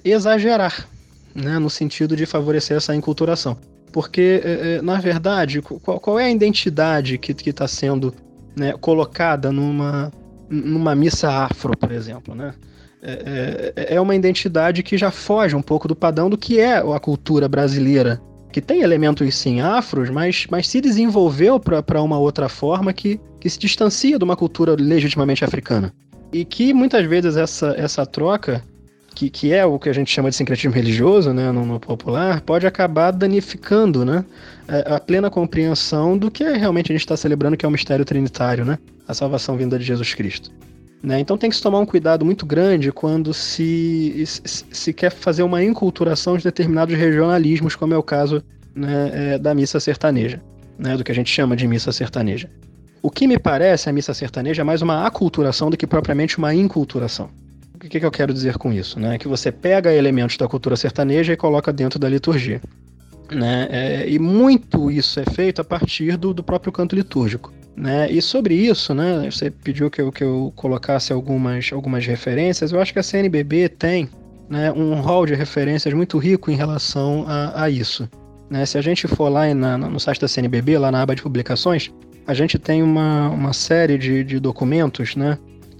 exagerar, né, no sentido de favorecer essa inculturação. Porque, é, é, na verdade, qual, qual, é a identidade que está sendo né, colocada numa, numa missa afro, por exemplo, né? É, é, é, uma identidade que já foge um pouco do padrão do que é a cultura brasileira, que tem elementos sim afros, mas, mas se desenvolveu para uma outra forma que, que se distancia de uma cultura legitimamente africana. E que muitas vezes essa, essa troca que, que é o que a gente chama de sincretismo religioso, né, no, no popular, pode acabar danificando, né, a, plena compreensão do que realmente a gente está celebrando, que é o mistério trinitário, né, a salvação vinda de Jesus Cristo. Né? Então tem que se tomar um cuidado muito grande quando se, se, quer fazer uma enculturação de determinados regionalismos, como é o caso né, é, da missa sertaneja, né, do que a gente chama de missa sertaneja. O que me parece a missa sertaneja é mais uma aculturação do que propriamente uma inculturação. O que, que eu quero dizer com isso? Né? Que você pega elementos da cultura sertaneja e coloca dentro da liturgia. Né? É, e muito isso é feito a partir do, do próprio canto litúrgico. Né? E sobre isso, né, você pediu que eu, que eu colocasse algumas, algumas referências. Eu acho que a CNBB tem né, um hall de referências muito rico em relação a, a isso. Né? Se a gente for lá na, no site da CNBB, lá na aba de publicações, a gente tem uma, uma série de, de documentos né,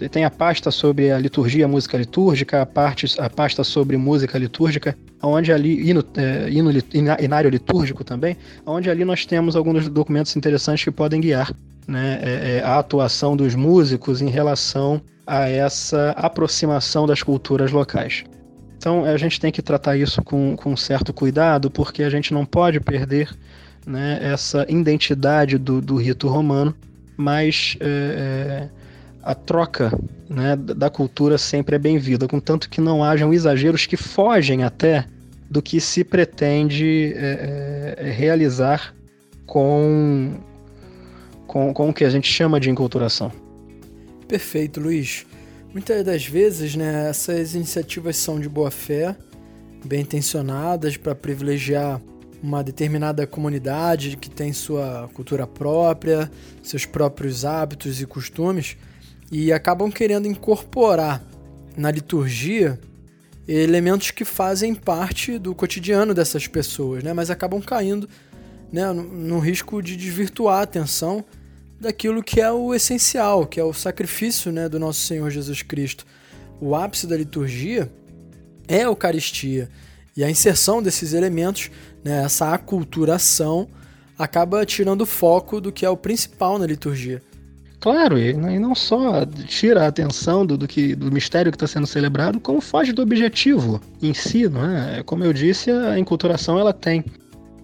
tem a pasta sobre a liturgia, a música litúrgica, a, parte, a pasta sobre música litúrgica, onde ali, hino, é, hino, inário litúrgico também, onde ali nós temos alguns documentos interessantes que podem guiar né, é, é, a atuação dos músicos em relação a essa aproximação das culturas locais. Então a gente tem que tratar isso com, com certo cuidado, porque a gente não pode perder né, essa identidade do, do rito romano, mas é, é a troca né, da cultura sempre é bem-vinda, contanto que não hajam exageros que fogem até do que se pretende é, é, realizar com, com, com o que a gente chama de enculturação. Perfeito, Luiz. Muitas das vezes, né, essas iniciativas são de boa fé, bem intencionadas para privilegiar uma determinada comunidade que tem sua cultura própria, seus próprios hábitos e costumes, e acabam querendo incorporar na liturgia elementos que fazem parte do cotidiano dessas pessoas, né? mas acabam caindo né, no, no risco de desvirtuar a atenção daquilo que é o essencial, que é o sacrifício né, do nosso Senhor Jesus Cristo. O ápice da liturgia é a Eucaristia. E a inserção desses elementos, né, essa aculturação, acaba tirando o foco do que é o principal na liturgia. Claro, e não só tira a atenção do, do, que, do mistério que está sendo celebrado, como foge do objetivo em si, não é? Como eu disse, a enculturação ela tem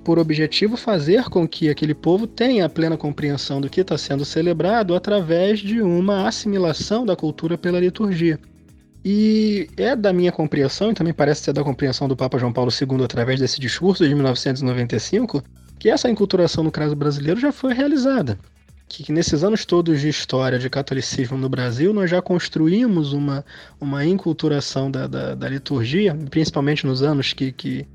por objetivo fazer com que aquele povo tenha a plena compreensão do que está sendo celebrado através de uma assimilação da cultura pela liturgia. E é da minha compreensão, e também parece ser da compreensão do Papa João Paulo II através desse discurso de 1995, que essa enculturação no caso brasileiro já foi realizada que nesses anos todos de história de catolicismo no Brasil, nós já construímos uma, uma inculturação da, da, da liturgia, principalmente nos anos que, que,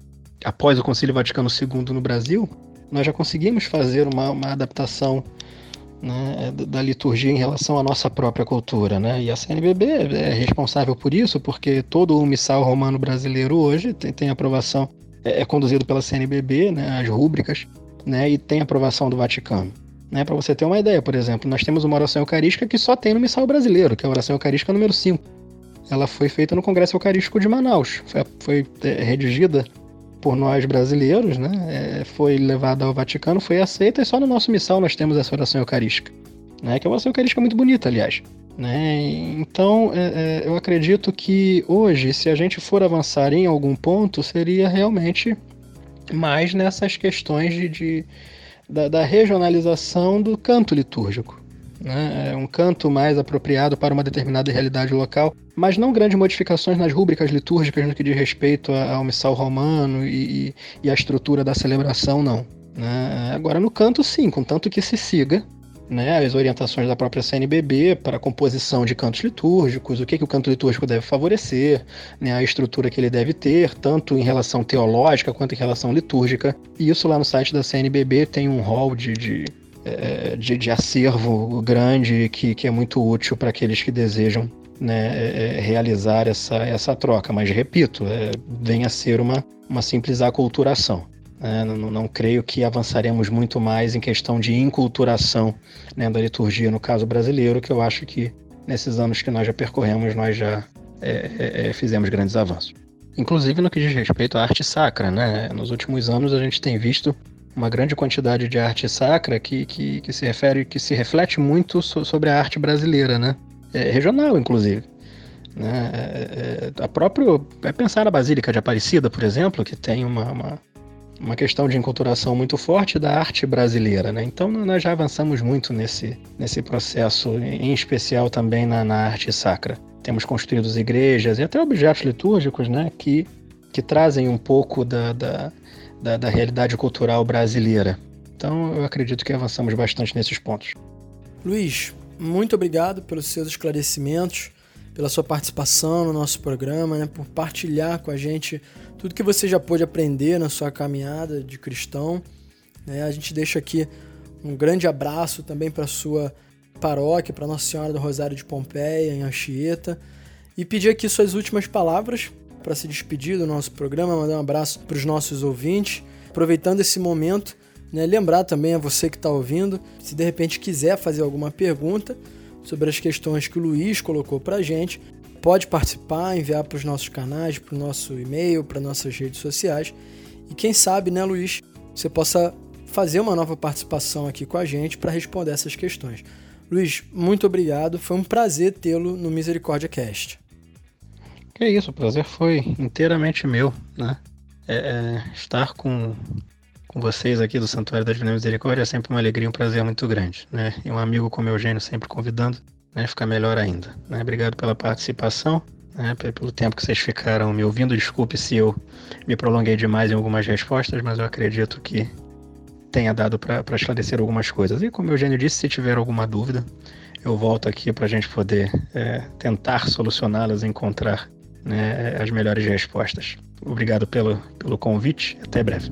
após o Concílio Vaticano II no Brasil, nós já conseguimos fazer uma, uma adaptação né, da liturgia em relação à nossa própria cultura, né? E a CNBB é responsável por isso, porque todo o missal romano brasileiro hoje tem, tem aprovação, é, é, conduzido pela CNBB, né, as rúbricas, né, e tem aprovação do Vaticano. Né, Para você ter uma ideia, por exemplo, nós temos uma oração eucarística que só tem no missal brasileiro, que é a oração eucarística número 5. Ela foi feita no Congresso Eucarístico de Manaus, foi, foi é, redigida por nós brasileiros, né? É, foi levada ao Vaticano, foi aceita e só no nosso missal nós temos essa oração eucarística, né? Que é uma oração eucarística muito bonita, aliás. Né? Então, é, é, eu acredito que hoje, se a gente for avançar em algum ponto, seria realmente mais nessas questões de, de da, da regionalização do canto litúrgico né? é um canto mais apropriado para uma determinada realidade local, mas não grandes modificações nas rúbricas litúrgicas no que diz respeito ao missal romano e, e à estrutura da celebração, não. Né? Agora, no canto, sim, contanto que se siga né, as orientações da própria CNBB para a composição de cantos litúrgicos, o que, que o canto litúrgico deve favorecer, né, a estrutura que ele deve ter, tanto em relação teológica quanto em relação litúrgica. E isso lá no site da CNBB tem um hall de, de é, de, de, acervo grande que, que é muito útil para aqueles que desejam né, é, é, realizar essa, essa troca. Mas, repito, é, vem a ser uma, uma simples aculturação. Né? Não, não, creio que avançaremos muito mais em questão de inculturação né, da liturgia, no caso brasileiro, que eu acho que nesses anos que nós já percorremos, nós já é, é, fizemos grandes avanços. Inclusive no que diz respeito à arte sacra, né? Nos últimos anos a gente tem visto uma grande quantidade de arte sacra que, que, que se refere, que se reflete muito so, sobre a arte brasileira, né? É, regional, inclusive. Né? É, é, a próprio, é pensar na Basílica de Aparecida, por exemplo, que tem uma, uma, uma, questão de enculturação muito forte da arte brasileira. Né? Então nós já avançamos muito nesse, nesse processo, em especial também na, na arte sacra. Temos construído igrejas e até objetos litúrgicos né? que, que trazem um pouco da, da da, da realidade cultural brasileira. Então eu acredito que avançamos bastante nesses pontos. Luiz, muito obrigado pelos seus esclarecimentos, pela sua participação no nosso programa, né, por partilhar com a gente tudo que você já pôde aprender na sua caminhada de cristão. Né? A gente deixa aqui um grande abraço também para a sua paróquia, para Nossa Senhora do Rosário de Pompeia, em Anchieta, e pedir aqui suas últimas palavras para se despedir do nosso programa, mandar um abraço para os nossos ouvintes. Aproveitando esse momento, né, lembrar também a você que está ouvindo, se de repente quiser fazer alguma pergunta sobre as questões que o Luiz colocou para a gente, pode participar, enviar para os nossos canais, para o nosso e-mail, para nossas redes sociais. E quem sabe, né, Luiz, você possa fazer uma nova participação aqui com a gente para responder essas questões. Luiz, muito obrigado. Foi um prazer tê-lo no Misericórdia Cast. É isso, o prazer foi inteiramente meu, né? É, é, estar com, com vocês aqui do Santuário da Divina Misericórdia é sempre uma alegria, um prazer muito grande, né? E um amigo como Eugênio sempre convidando, né? Fica melhor ainda, né? Obrigado pela participação, né? Pelo tempo que vocês ficaram me ouvindo. Desculpe se eu me prolonguei demais em algumas respostas, mas eu acredito que tenha dado para esclarecer algumas coisas. E como o Eugênio disse, se tiver alguma dúvida, eu volto aqui para a gente poder é, tentar solucioná-las e encontrar né, as melhores respostas. Obrigado pelo, pelo convite. Até breve.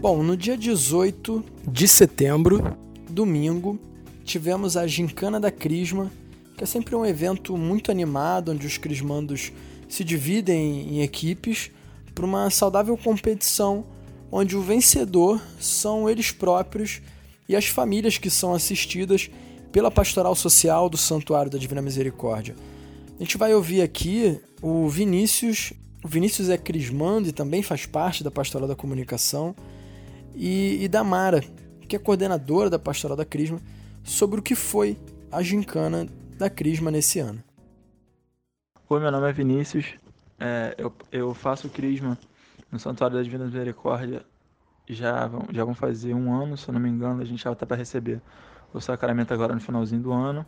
Bom, no dia 18 de setembro, domingo, tivemos a Gincana da Crisma, que é sempre um evento muito animado, onde os crismandos se dividem em equipes para uma saudável competição onde o vencedor são eles próprios e as famílias que são assistidas pela pastoral social do Santuário da Divina Misericórdia. A gente vai ouvir aqui o Vinícius. O Vinícius é crismando e também faz parte da pastoral da comunicação. E, e da Mara, que é coordenadora da pastoral da Crisma, sobre o que foi a gincana da Crisma nesse ano. Oi, meu nome é Vinícius, é, eu, eu faço Crisma no Santuário da Divina Misericórdia já vão, já vão fazer um ano, se eu não me engano, a gente já está para receber o sacramento agora no finalzinho do ano.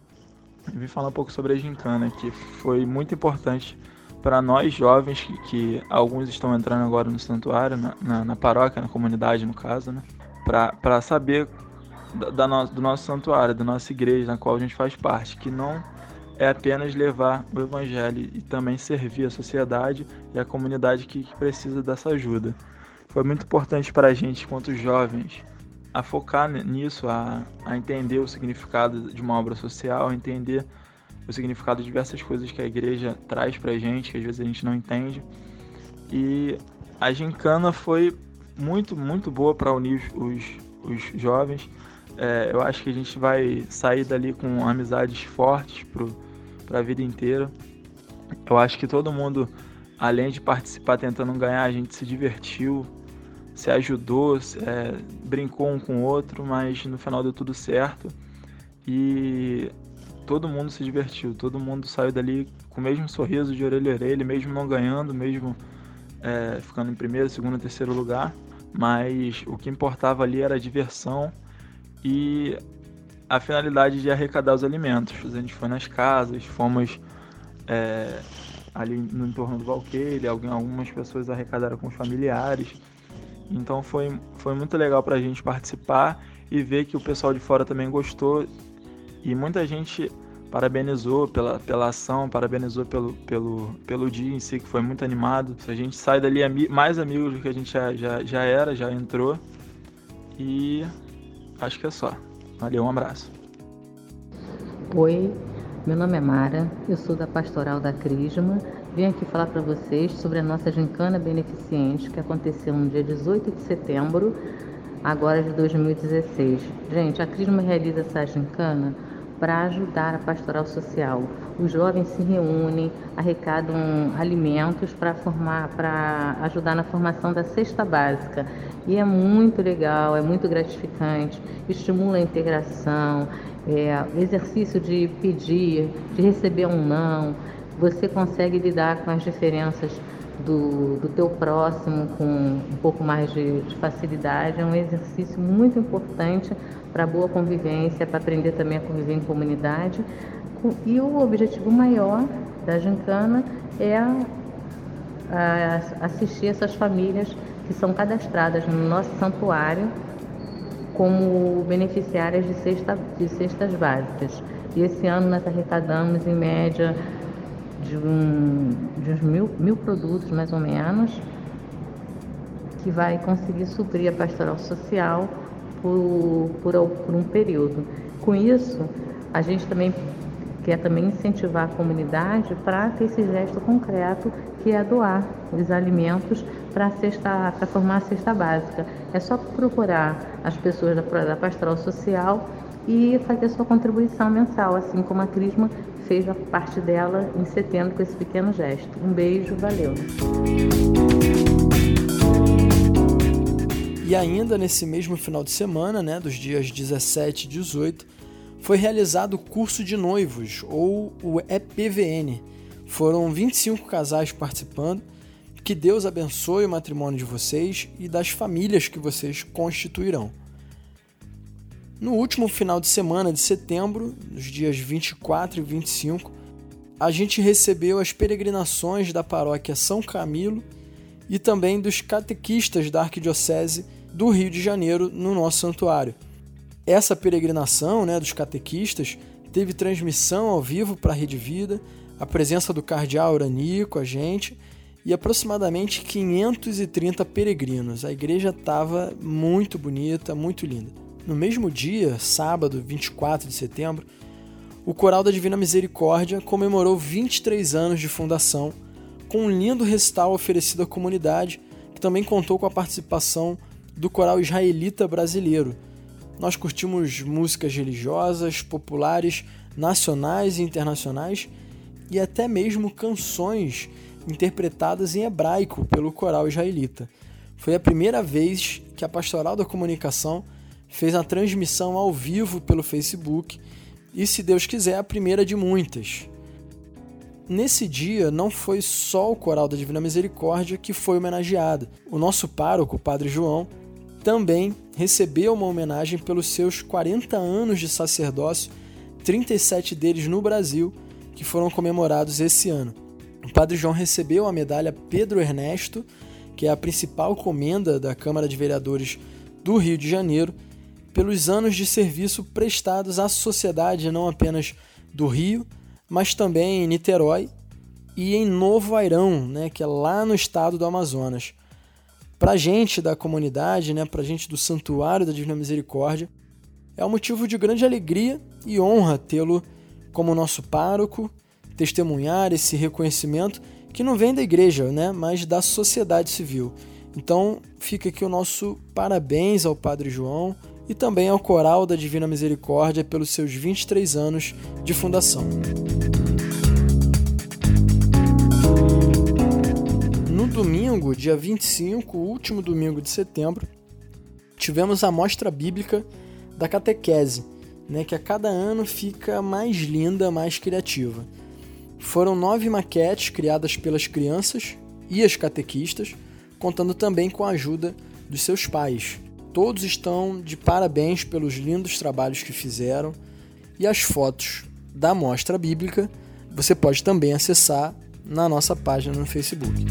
E vim falar um pouco sobre a gincana, que foi muito importante para nós jovens, que, que, alguns estão entrando agora no santuário, na, na, na paróquia, na comunidade no caso, né? para saber da, da no, do nosso santuário, da nossa igreja, na qual a gente faz parte, que não é apenas levar o evangelho e também servir a sociedade e a comunidade que, precisa dessa ajuda. Foi muito importante para a gente, quanto jovens, a focar nisso, a, a entender o significado de uma obra social, a entender o significado de diversas coisas que a igreja traz para a gente, que às vezes a gente não entende. E a gincana foi muito, muito boa para unir os, os jovens. É, eu acho que a gente vai sair dali com amizades fortes para a vida inteira. Eu acho que todo mundo, além de participar tentando ganhar, a gente se divertiu, se ajudou, é, brincou um com o outro, mas no final deu tudo certo. E todo mundo se divertiu, todo mundo saiu dali com o mesmo sorriso de orelha a orelha, mesmo não ganhando, mesmo é, ficando em primeiro, segundo, terceiro lugar. Mas o que importava ali era a diversão e a finalidade de arrecadar os alimentos. A gente foi nas casas, fomos é, ali no entorno do Valqueire, algumas pessoas arrecadaram com os familiares. Então foi, foi muito legal para a gente participar e ver que o pessoal de fora também gostou. E muita gente parabenizou pela, pela ação, parabenizou pelo, pelo, pelo dia em si, que foi muito animado. A gente sai dali mais amigos do que a gente já, já, já era, já entrou. E acho que é só. Valeu, um abraço. Oi, meu nome é Mara, eu sou da Pastoral da Crisma. Vim aqui falar para vocês sobre a nossa gincana beneficente que aconteceu no dia 18 de setembro, agora de 2016. Gente, a Crisma realiza essa gincana para ajudar a pastoral social. Os jovens se reúnem, arrecadam alimentos para formar, para ajudar na formação da cesta básica. E é muito legal, é muito gratificante, estimula a integração, é, exercício de pedir, de receber um não. Você consegue lidar com as diferenças do, do teu próximo com um pouco mais de, de facilidade. É um exercício muito importante para boa convivência, para aprender também a conviver em comunidade. E o objetivo maior da gincana é a, a assistir essas famílias que são cadastradas no nosso santuário como beneficiárias de, cesta, de cestas básicas. E esse ano nós arrecadamos em média de, um, de uns mil, mil produtos mais ou menos, que vai conseguir suprir a pastoral social por, por, por um período. Com isso, a gente também quer também incentivar a comunidade para ter esse gesto concreto que é doar os alimentos para formar a cesta básica. É só procurar as pessoas da, da pastoral social e fazer sua contribuição mensal, assim como a Crisma fez a parte dela em setembro com esse pequeno gesto. Um beijo, valeu! E ainda nesse mesmo final de semana, né, dos dias 17 e 18, foi realizado o curso de noivos, ou o EPVN. Foram 25 casais participando. Que Deus abençoe o matrimônio de vocês e das famílias que vocês constituirão. No último final de semana de setembro, nos dias 24 e 25, a gente recebeu as peregrinações da paróquia São Camilo e também dos catequistas da Arquidiocese do Rio de Janeiro no nosso santuário. Essa peregrinação né, dos catequistas teve transmissão ao vivo para a Rede Vida, a presença do cardeal Urani com a gente e aproximadamente 530 peregrinos. A igreja estava muito bonita, muito linda. No mesmo dia, sábado, 24 de setembro, o Coral da Divina Misericórdia comemorou 23 anos de fundação, com um lindo recital oferecido à comunidade, que também contou com a participação do coral israelita brasileiro. Nós curtimos músicas religiosas, populares, nacionais e internacionais e até mesmo canções interpretadas em hebraico pelo coral israelita. Foi a primeira vez que a Pastoral da Comunicação fez a transmissão ao vivo pelo Facebook e, se Deus quiser, a primeira de muitas. Nesse dia, não foi só o Coral da Divina Misericórdia que foi homenageado. O nosso pároco, o Padre João, também recebeu uma homenagem pelos seus 40 anos de sacerdócio, 37 deles no Brasil, que foram comemorados esse ano. O Padre João recebeu a medalha Pedro Ernesto, que é a principal comenda da Câmara de Vereadores do Rio de Janeiro, pelos anos de serviço prestados à sociedade não apenas do Rio, mas também em Niterói e em Novo Airão, né, que é lá no estado do Amazonas. Para gente da comunidade, né, para gente do Santuário da Divina Misericórdia, é um motivo de grande alegria e honra tê-lo como nosso pároco, testemunhar esse reconhecimento que não vem da igreja, né, mas da sociedade civil. Então, fica aqui o nosso parabéns ao Padre João e também ao Coral da Divina Misericórdia pelos seus 23 anos de fundação. No domingo, dia 25, último domingo de setembro, tivemos a mostra bíblica da catequese, né, que a cada ano fica mais linda, mais criativa. Foram nove maquetes criadas pelas crianças e as catequistas, contando também com a ajuda dos seus pais. Todos estão de parabéns pelos lindos trabalhos que fizeram e as fotos da mostra bíblica você pode também acessar na nossa página no Facebook.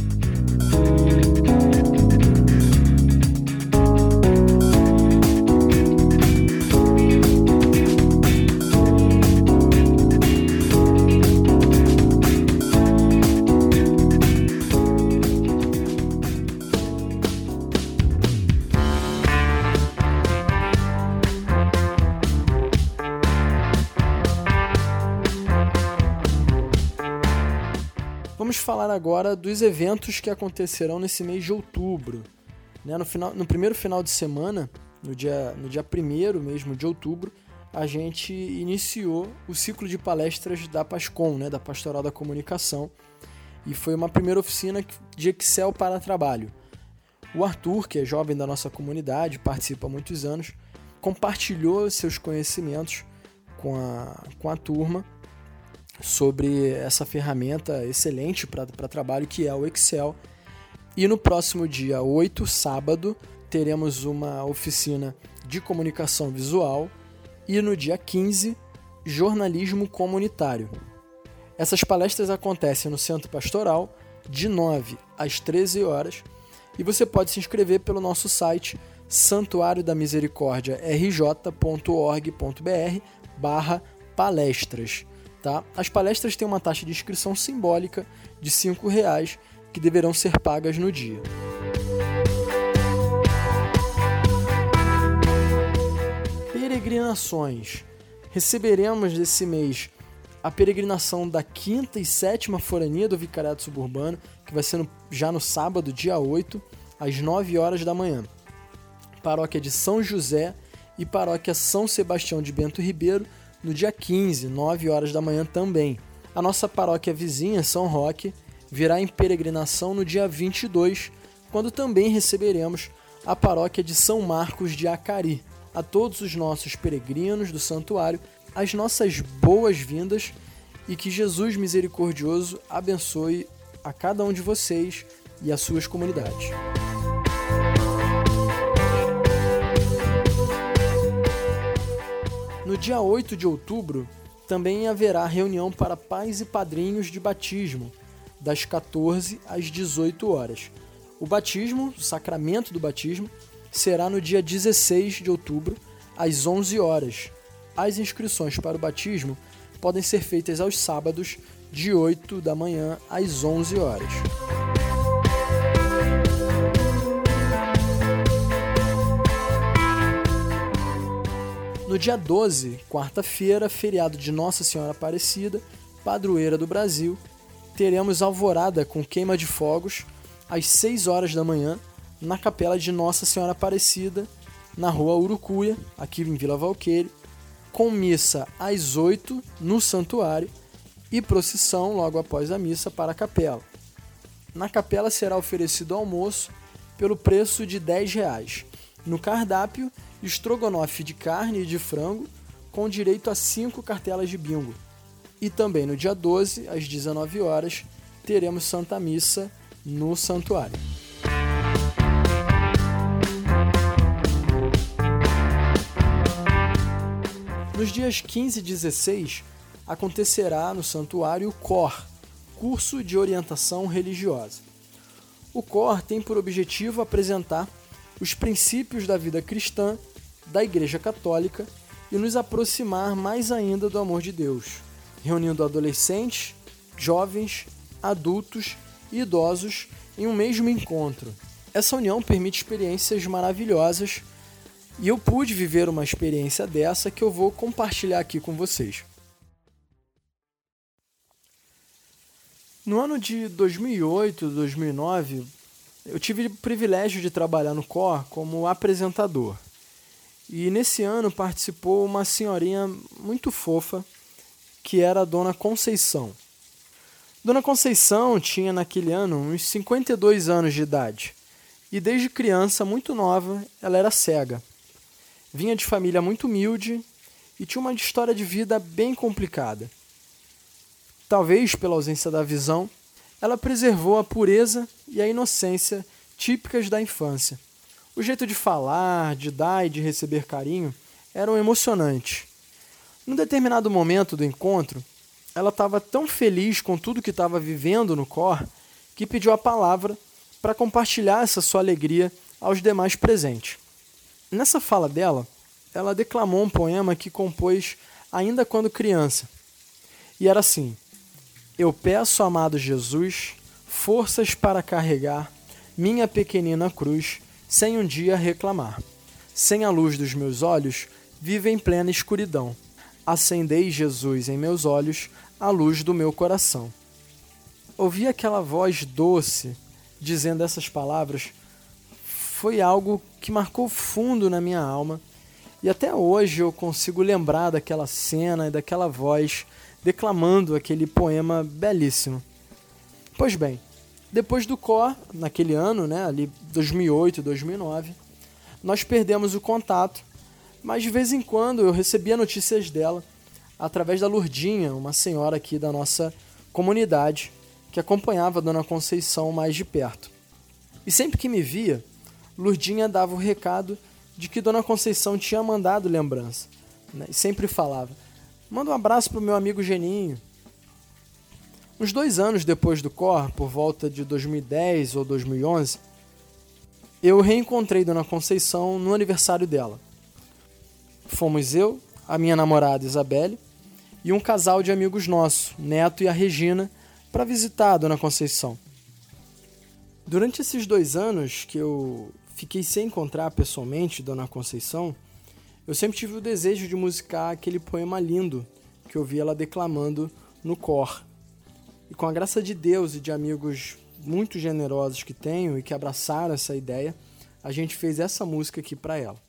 Falar agora dos eventos que acontecerão nesse mês de outubro. Né? No, final, no primeiro final de semana, no dia, no dia 1 mesmo de outubro, a gente iniciou o ciclo de palestras da PASCOM, né? da Pastoral da Comunicação, e foi uma primeira oficina de Excel para trabalho. O Arthur, que é jovem da nossa comunidade, participa há muitos anos, compartilhou seus conhecimentos com a, com a turma sobre essa ferramenta excelente para trabalho que é o Excel. E no próximo dia 8, sábado, teremos uma oficina de comunicação visual e no dia 15, jornalismo comunitário. Essas palestras acontecem no Centro Pastoral de 9 às 13 horas e você pode se inscrever pelo nosso site santuário da misericórdia rj.org.br barra palestras. Tá? As palestras têm uma taxa de inscrição simbólica de R$ reais que deverão ser pagas no dia. Peregrinações. Receberemos esse mês a peregrinação da quinta e sétima forania do Vicariato Suburbano, que vai ser no, já no sábado, dia 8, às 9 horas da manhã. Paróquia de São José e Paróquia São Sebastião de Bento Ribeiro no dia 15, 9 horas da manhã também. A nossa paróquia vizinha, São Roque, virá em peregrinação no dia 22, quando também receberemos a paróquia de São Marcos de Acari. A todos os nossos peregrinos do santuário, as nossas boas-vindas e que Jesus misericordioso abençoe a cada um de vocês e as suas comunidades. No dia 8 de outubro, também haverá reunião para pais e padrinhos de batismo, das 14 às 18 horas. O batismo, o sacramento do batismo, será no dia 16 de outubro, às 11 horas. As inscrições para o batismo podem ser feitas aos sábados, de 8 da manhã às 11 horas. No dia 12, quarta-feira, feriado de Nossa Senhora Aparecida, padroeira do Brasil, teremos alvorada com queima de fogos às 6 horas da manhã na capela de Nossa Senhora Aparecida, na rua Urucuia, aqui em Vila Valqueire, com missa às 8 no santuário e procissão logo após a missa para a capela. Na capela será oferecido almoço pelo preço de 10 reais. No cardápio estrogonofe de carne e de frango, com direito a 5 cartelas de bingo. E também no dia 12, às 19 horas, teremos Santa Missa no santuário. Nos dias 15 e 16, acontecerá no santuário o COR, Curso de Orientação Religiosa. O COR tem por objetivo apresentar os princípios da vida cristã da Igreja Católica e nos aproximar mais ainda do amor de Deus. reunindo adolescentes, jovens, adultos e idosos em um mesmo encontro. Essa união permite experiências maravilhosas e eu pude viver uma experiência dessa que eu vou compartilhar aqui com vocês. No ano de 2008, 2009, eu tive o privilégio de trabalhar no COR como apresentador. E nesse ano participou uma senhorinha muito fofa, que era a Dona Conceição. Dona Conceição tinha naquele ano uns 52 anos de idade. E desde criança, muito nova, ela era cega. Vinha de família muito humilde e tinha uma história de vida bem complicada. Talvez pela ausência da visão, ela preservou a pureza e a inocência típicas da infância. O jeito de falar, de dar e de receber carinho eram emocionantes. Num determinado momento do encontro, ela estava tão feliz com tudo que estava vivendo no cor que pediu a palavra para compartilhar essa sua alegria aos demais presentes. Nessa fala dela, ela declamou um poema que compôs ainda quando criança. E era assim: Eu peço, amado Jesus, forças para carregar minha pequenina cruz sem um dia reclamar. Sem a luz dos meus olhos, vivo em plena escuridão. Acendei, Jesus, em meus olhos a luz do meu coração. Ouvir aquela voz doce dizendo essas palavras foi algo que marcou fundo na minha alma e até hoje eu consigo lembrar daquela cena e daquela voz declamando aquele poema belíssimo. Pois bem, depois do COR, naquele ano, né, ali 2008, 2009, nós perdemos o contato, mas de vez em quando eu recebia notícias dela através da Lurdinha, uma senhora aqui da nossa comunidade que acompanhava a Dona Conceição mais de perto. E sempre que me via, Lurdinha dava o recado de que Dona Conceição tinha mandado lembrança. Né? E sempre falava: manda um abraço pro meu amigo Geninho. Uns dois anos depois do COR, por volta de 2010 ou 2011, eu reencontrei Dona Conceição no aniversário dela. Fomos eu, a minha namorada Isabelle e um casal de amigos nossos, Neto e a Regina, para visitar a Dona Conceição. Durante esses dois anos que eu fiquei sem encontrar pessoalmente Dona Conceição, eu sempre tive o desejo de musicar aquele poema lindo que eu vi ela declamando no cor. E com a graça de Deus e de amigos muito generosos que tenho e que abraçaram essa ideia, a gente fez essa música aqui para ela.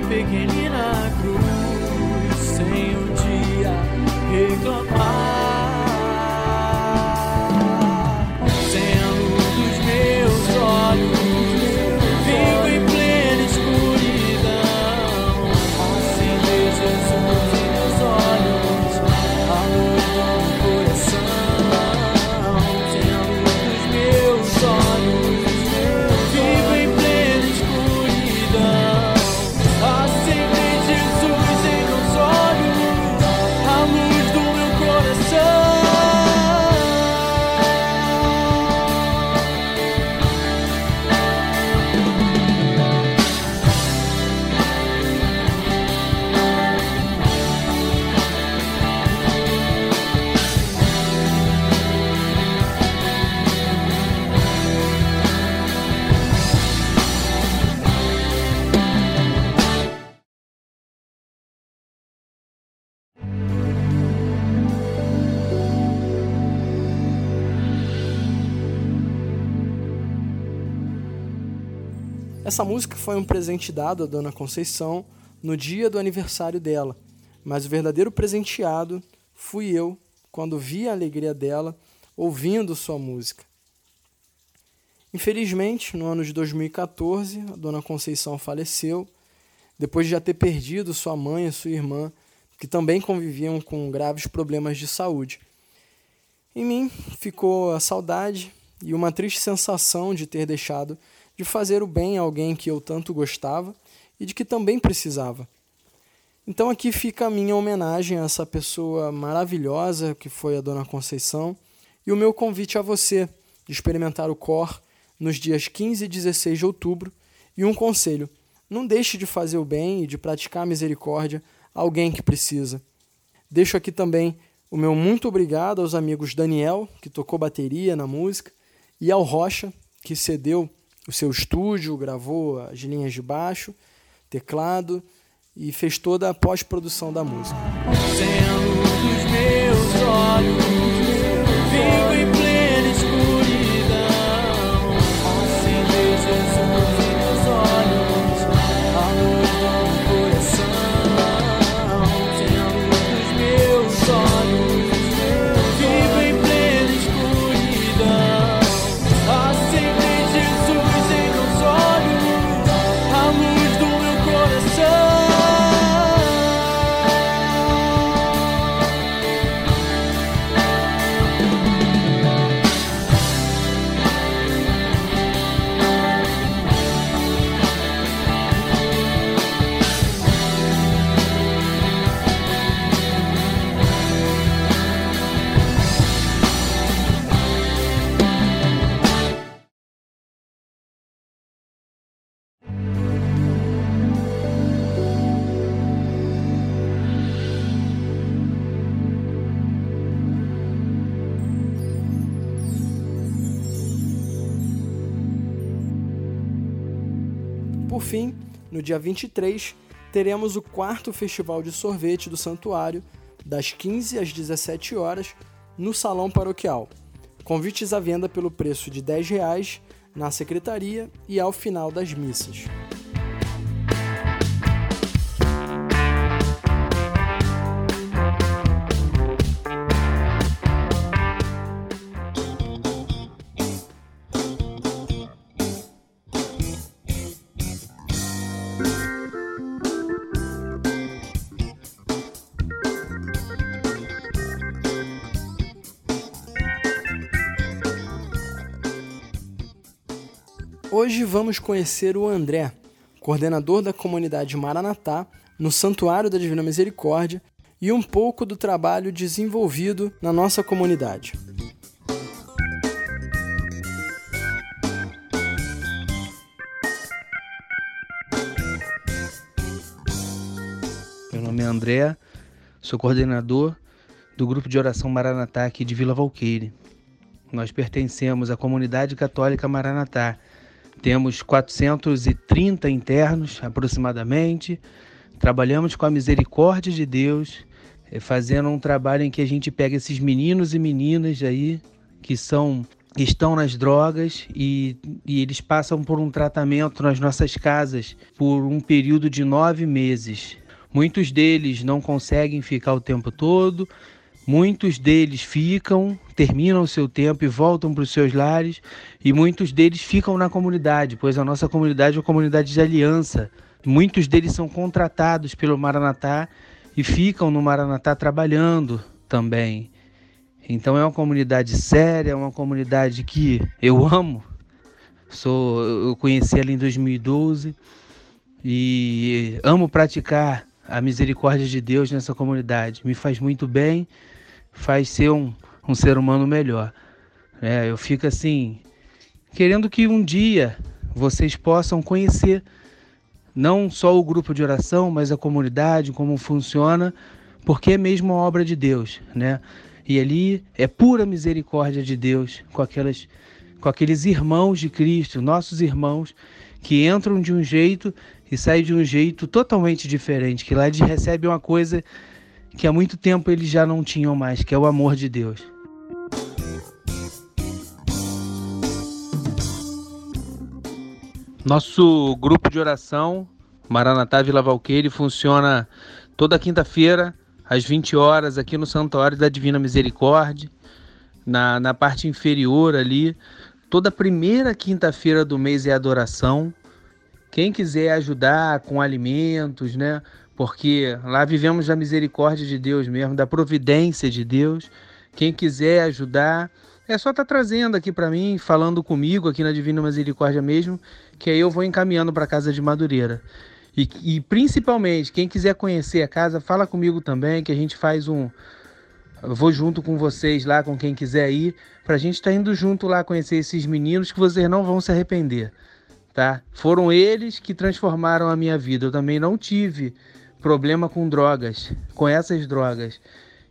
Pequenina cruz sem um dia reclamar. Essa música foi um presente dado à Dona Conceição no dia do aniversário dela, mas o verdadeiro presenteado fui eu quando vi a alegria dela ouvindo sua música. Infelizmente, no ano de 2014, a Dona Conceição faleceu depois de já ter perdido sua mãe e sua irmã, que também conviviam com graves problemas de saúde. Em mim ficou a saudade e uma triste sensação de ter deixado de fazer o bem a alguém que eu tanto gostava e de que também precisava. Então aqui fica a minha homenagem a essa pessoa maravilhosa que foi a Dona Conceição e o meu convite a você de experimentar o COR nos dias 15 e 16 de outubro e um conselho: não deixe de fazer o bem e de praticar a misericórdia a alguém que precisa. Deixo aqui também o meu muito obrigado aos amigos Daniel, que tocou bateria na música, e ao Rocha, que cedeu o seu estúdio, gravou as linhas de baixo, teclado e fez toda a pós-produção da música. Fim, no dia 23, teremos o quarto Festival de Sorvete do Santuário, das 15 às 17 horas, no Salão Paroquial. Convites à venda pelo preço de 10 reais na secretaria e ao final das missas. Hoje vamos conhecer o André, coordenador da comunidade Maranatá, no Santuário da Divina Misericórdia, e um pouco do trabalho desenvolvido na nossa comunidade. Meu nome é André, sou coordenador do grupo de oração Maranatá aqui de Vila Valqueire. Nós pertencemos à comunidade católica Maranatá. Temos 430 internos aproximadamente. Trabalhamos com a misericórdia de Deus, eh, fazendo um trabalho em que a gente pega esses meninos e meninas aí que são estão nas drogas e, e, eles passam por um tratamento nas nossas casas por um período de nove meses. Muitos deles não conseguem ficar o tempo todo, muitos deles ficam, terminam o seu tempo e voltam para os seus lares, e muitos deles ficam na comunidade, pois a nossa comunidade é uma comunidade de aliança. Muitos deles são contratados pelo Maranatá e ficam no Maranatá trabalhando também. Então é uma comunidade séria, é uma comunidade que eu amo. Sou, eu conheci ela em 2012 e amo praticar a misericórdia de Deus nessa comunidade. Me faz muito bem, faz ser um, um ser humano melhor. É, eu fico assim, querendo que um dia vocês possam conhecer não só o grupo de oração, mas a comunidade, como funciona, porque é mesmo a obra de Deus, né? E ali é pura misericórdia de Deus com aquelas com aqueles irmãos de Cristo, nossos irmãos que entram de um jeito e saem de um jeito totalmente diferente, que lá eles recebem uma coisa que há muito tempo eles já não tinham mais, que é o amor de Deus. Nosso grupo de oração, Maranatá Vila Valqueire, funciona toda quinta-feira às 20 horas aqui no Santuário da Divina Misericórdia, na, na parte inferior ali. Toda primeira quinta-feira do mês é adoração. Quem quiser ajudar com alimentos, né? Porque lá vivemos da misericórdia de Deus mesmo, da providência de Deus. Quem quiser ajudar, é só estar tá trazendo aqui para mim, falando comigo aqui na Divina Misericórdia mesmo, que aí eu vou encaminhando para casa de Madureira. E, e principalmente, quem quiser conhecer a casa, fala comigo também, que a gente faz um. Eu vou junto com vocês lá, com quem quiser ir, para a gente estar tá indo junto lá conhecer esses meninos que vocês não vão se arrepender, tá? Foram eles que transformaram a minha vida. Eu também não tive problema com drogas, com essas drogas.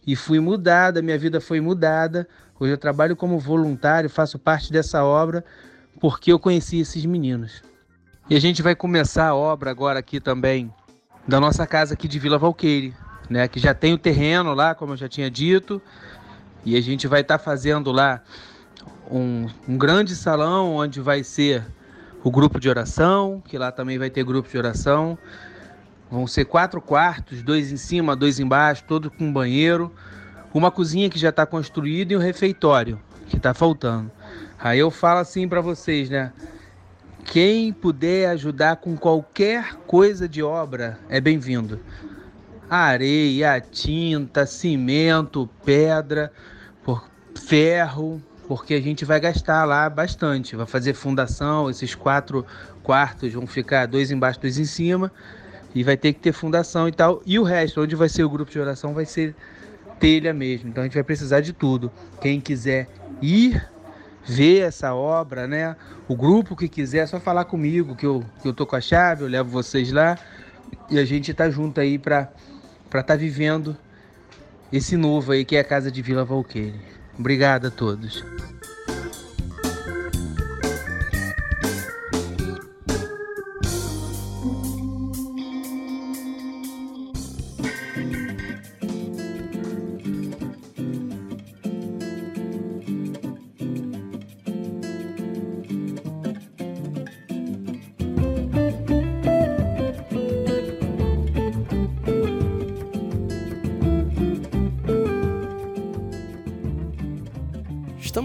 E fui mudada, minha vida foi mudada. Hoje eu trabalho como voluntário, faço parte dessa obra porque eu conheci esses meninos. E a gente vai começar a obra agora aqui também da nossa casa aqui de Vila Valqueire, né? Que já tem o terreno lá, como eu já tinha dito, e a gente vai estar tá fazendo lá um, um grande salão onde vai ser o grupo de oração, que lá também vai ter grupo de oração. Vão ser quatro quartos, dois em cima, dois embaixo, todo com banheiro, uma cozinha que já está construída e um refeitório que está faltando. Aí eu falo assim para vocês, né? Quem puder ajudar com qualquer coisa de obra é bem-vindo. Areia, tinta, cimento, pedra, ferro, porque a gente vai gastar lá bastante. Vai fazer fundação, esses quatro quartos vão ficar dois embaixo, dois em cima, e vai ter que ter fundação e tal. E o resto, onde vai ser o grupo de oração, vai ser telha mesmo. Então a gente vai precisar de tudo. Quem quiser ir ver essa obra, né? O grupo que quiser, é só falar comigo que eu, que eu tô com a chave, eu levo vocês lá e a gente tá junto aí para para estar tá vivendo esse novo aí que é a casa de Vila Valqueire. Obrigado a todos.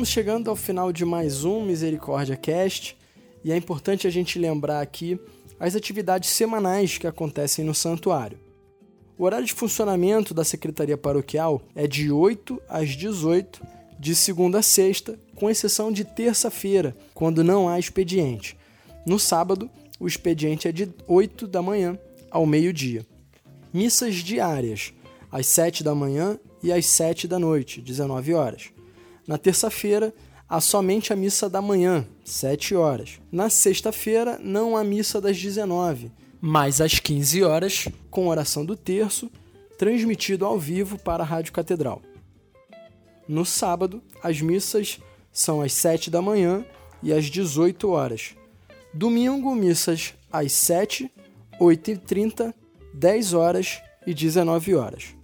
Estamos chegando ao final de mais um Misericórdia Cast e é importante a gente lembrar aqui as atividades semanais que acontecem no santuário. O horário de funcionamento da Secretaria Paroquial é de 8 às 18, de segunda a sexta, com exceção de terça-feira, quando não há expediente. No sábado, o expediente é de 8 da manhã ao meio-dia. Missas diárias, às 7 da manhã e às 7 da noite, 19 horas. Na terça-feira, há somente a missa da manhã, 7 horas. Na sexta-feira, não há missa das 19, mas às 15 horas, com oração do terço, transmitido ao vivo para a Rádio Catedral. No sábado, as missas são às 7 da manhã e às 18 horas. Domingo, missas às 7, 8h30, 10 horas e 19 horas.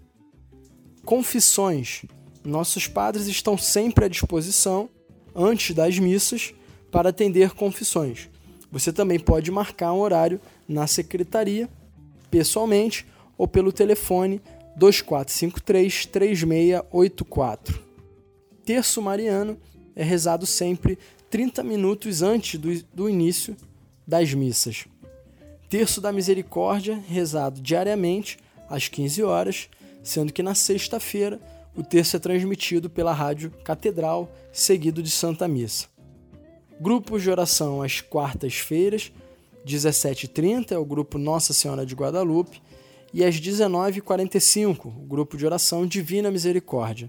Confissões. Nossos padres estão sempre à disposição, antes das missas, para atender confissões. Você também pode marcar um horário na secretaria, pessoalmente ou pelo telefone 2453 3684. Terço Mariano é rezado sempre 30 minutos antes do, do início das missas. Terço da Misericórdia, rezado diariamente às 15 horas, sendo que na sexta-feira o terço é transmitido pela rádio Catedral, seguido de Santa Missa. Grupos de oração às quartas-feiras, 17h30 é o grupo Nossa Senhora de Guadalupe, e às 19h45 o grupo de oração Divina Misericórdia.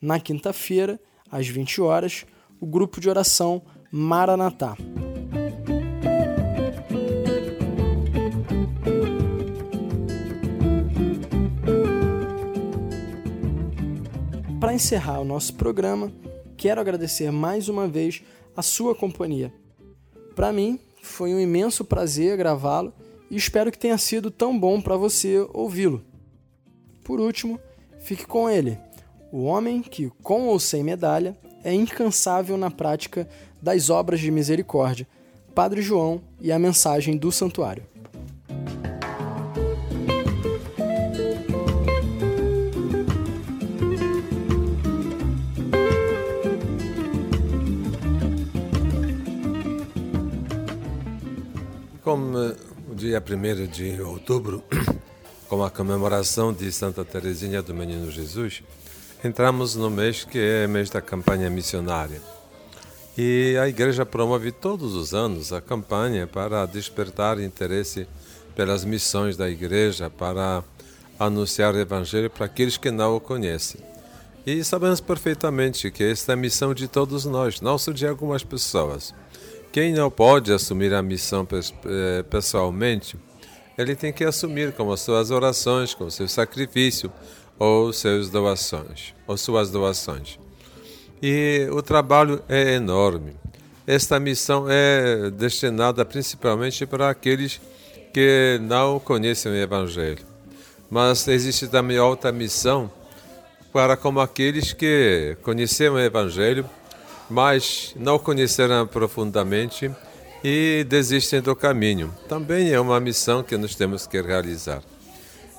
Na quinta-feira, às 20 horas, o grupo de oração Maranatá. Para encerrar o nosso programa, quero agradecer mais uma vez a sua companhia. Para mim, foi um imenso prazer gravá-lo e espero que tenha sido tão bom para você ouvi-lo. Por último, fique com ele, o homem que, com ou sem medalha, é incansável na prática das obras de misericórdia, Padre João e a mensagem do santuário. Como o dia 1 de outubro, com a comemoração de Santa Teresinha do Menino Jesus, entramos no mês que é mês da campanha missionária. E a igreja promove todos os anos a campanha para despertar interesse pelas missões da igreja, para anunciar o evangelho para aqueles que não o conhecem. E sabemos perfeitamente que esta é a missão de todos nós, não só de algumas pessoas. Quem não pode assumir a missão eh, pessoalmente, ele tem que assumir com as suas orações, com seu sacrifício ou seus doações, ou suas doações. E o trabalho é enorme. Esta missão é destinada principalmente para aqueles que não conhecem o Evangelho. Mas existe também outra missão para como aqueles que conheceram o Evangelho mas não conheceram profundamente e desistem do caminho. Também é uma missão que nós temos que realizar.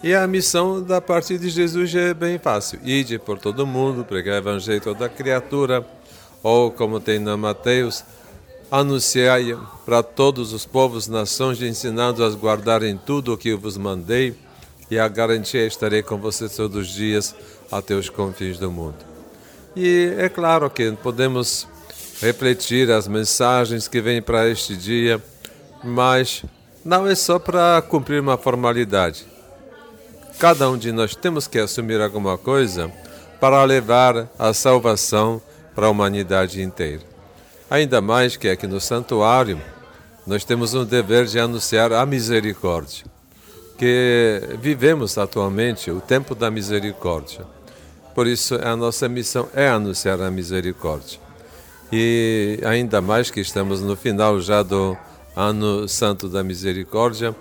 E a missão da parte de Jesus é bem fácil: ide por todo mundo, pregar o evangelho toda criatura, ou como tem na Mateus, anunciai para todos os povos, nações, ensinando a guardarem tudo o que eu vos mandei, e a garantia estarei com vocês todos os dias até os confins do mundo. E é claro que podemos refletir as mensagens que vêm para este dia, mas não é só para cumprir uma formalidade. Cada um de nós temos que assumir alguma coisa para levar a salvação para a humanidade inteira. Ainda mais que aqui no santuário nós temos um dever de anunciar a misericórdia, que vivemos atualmente o tempo da misericórdia. Por isso, a nossa missão é anunciar a misericórdia. E ainda mais que estamos no final já do Ano Santo da Misericórdia,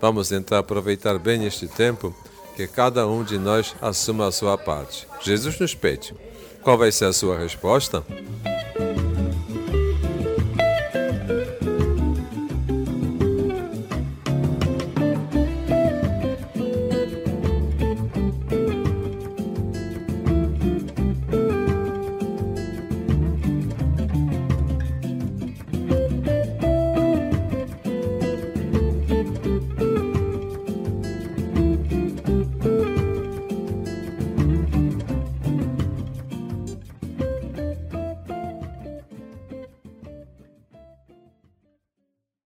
vamos tentar aproveitar bem este tempo que cada um de nós assuma a sua parte. Jesus nos pede. Qual vai ser a sua resposta?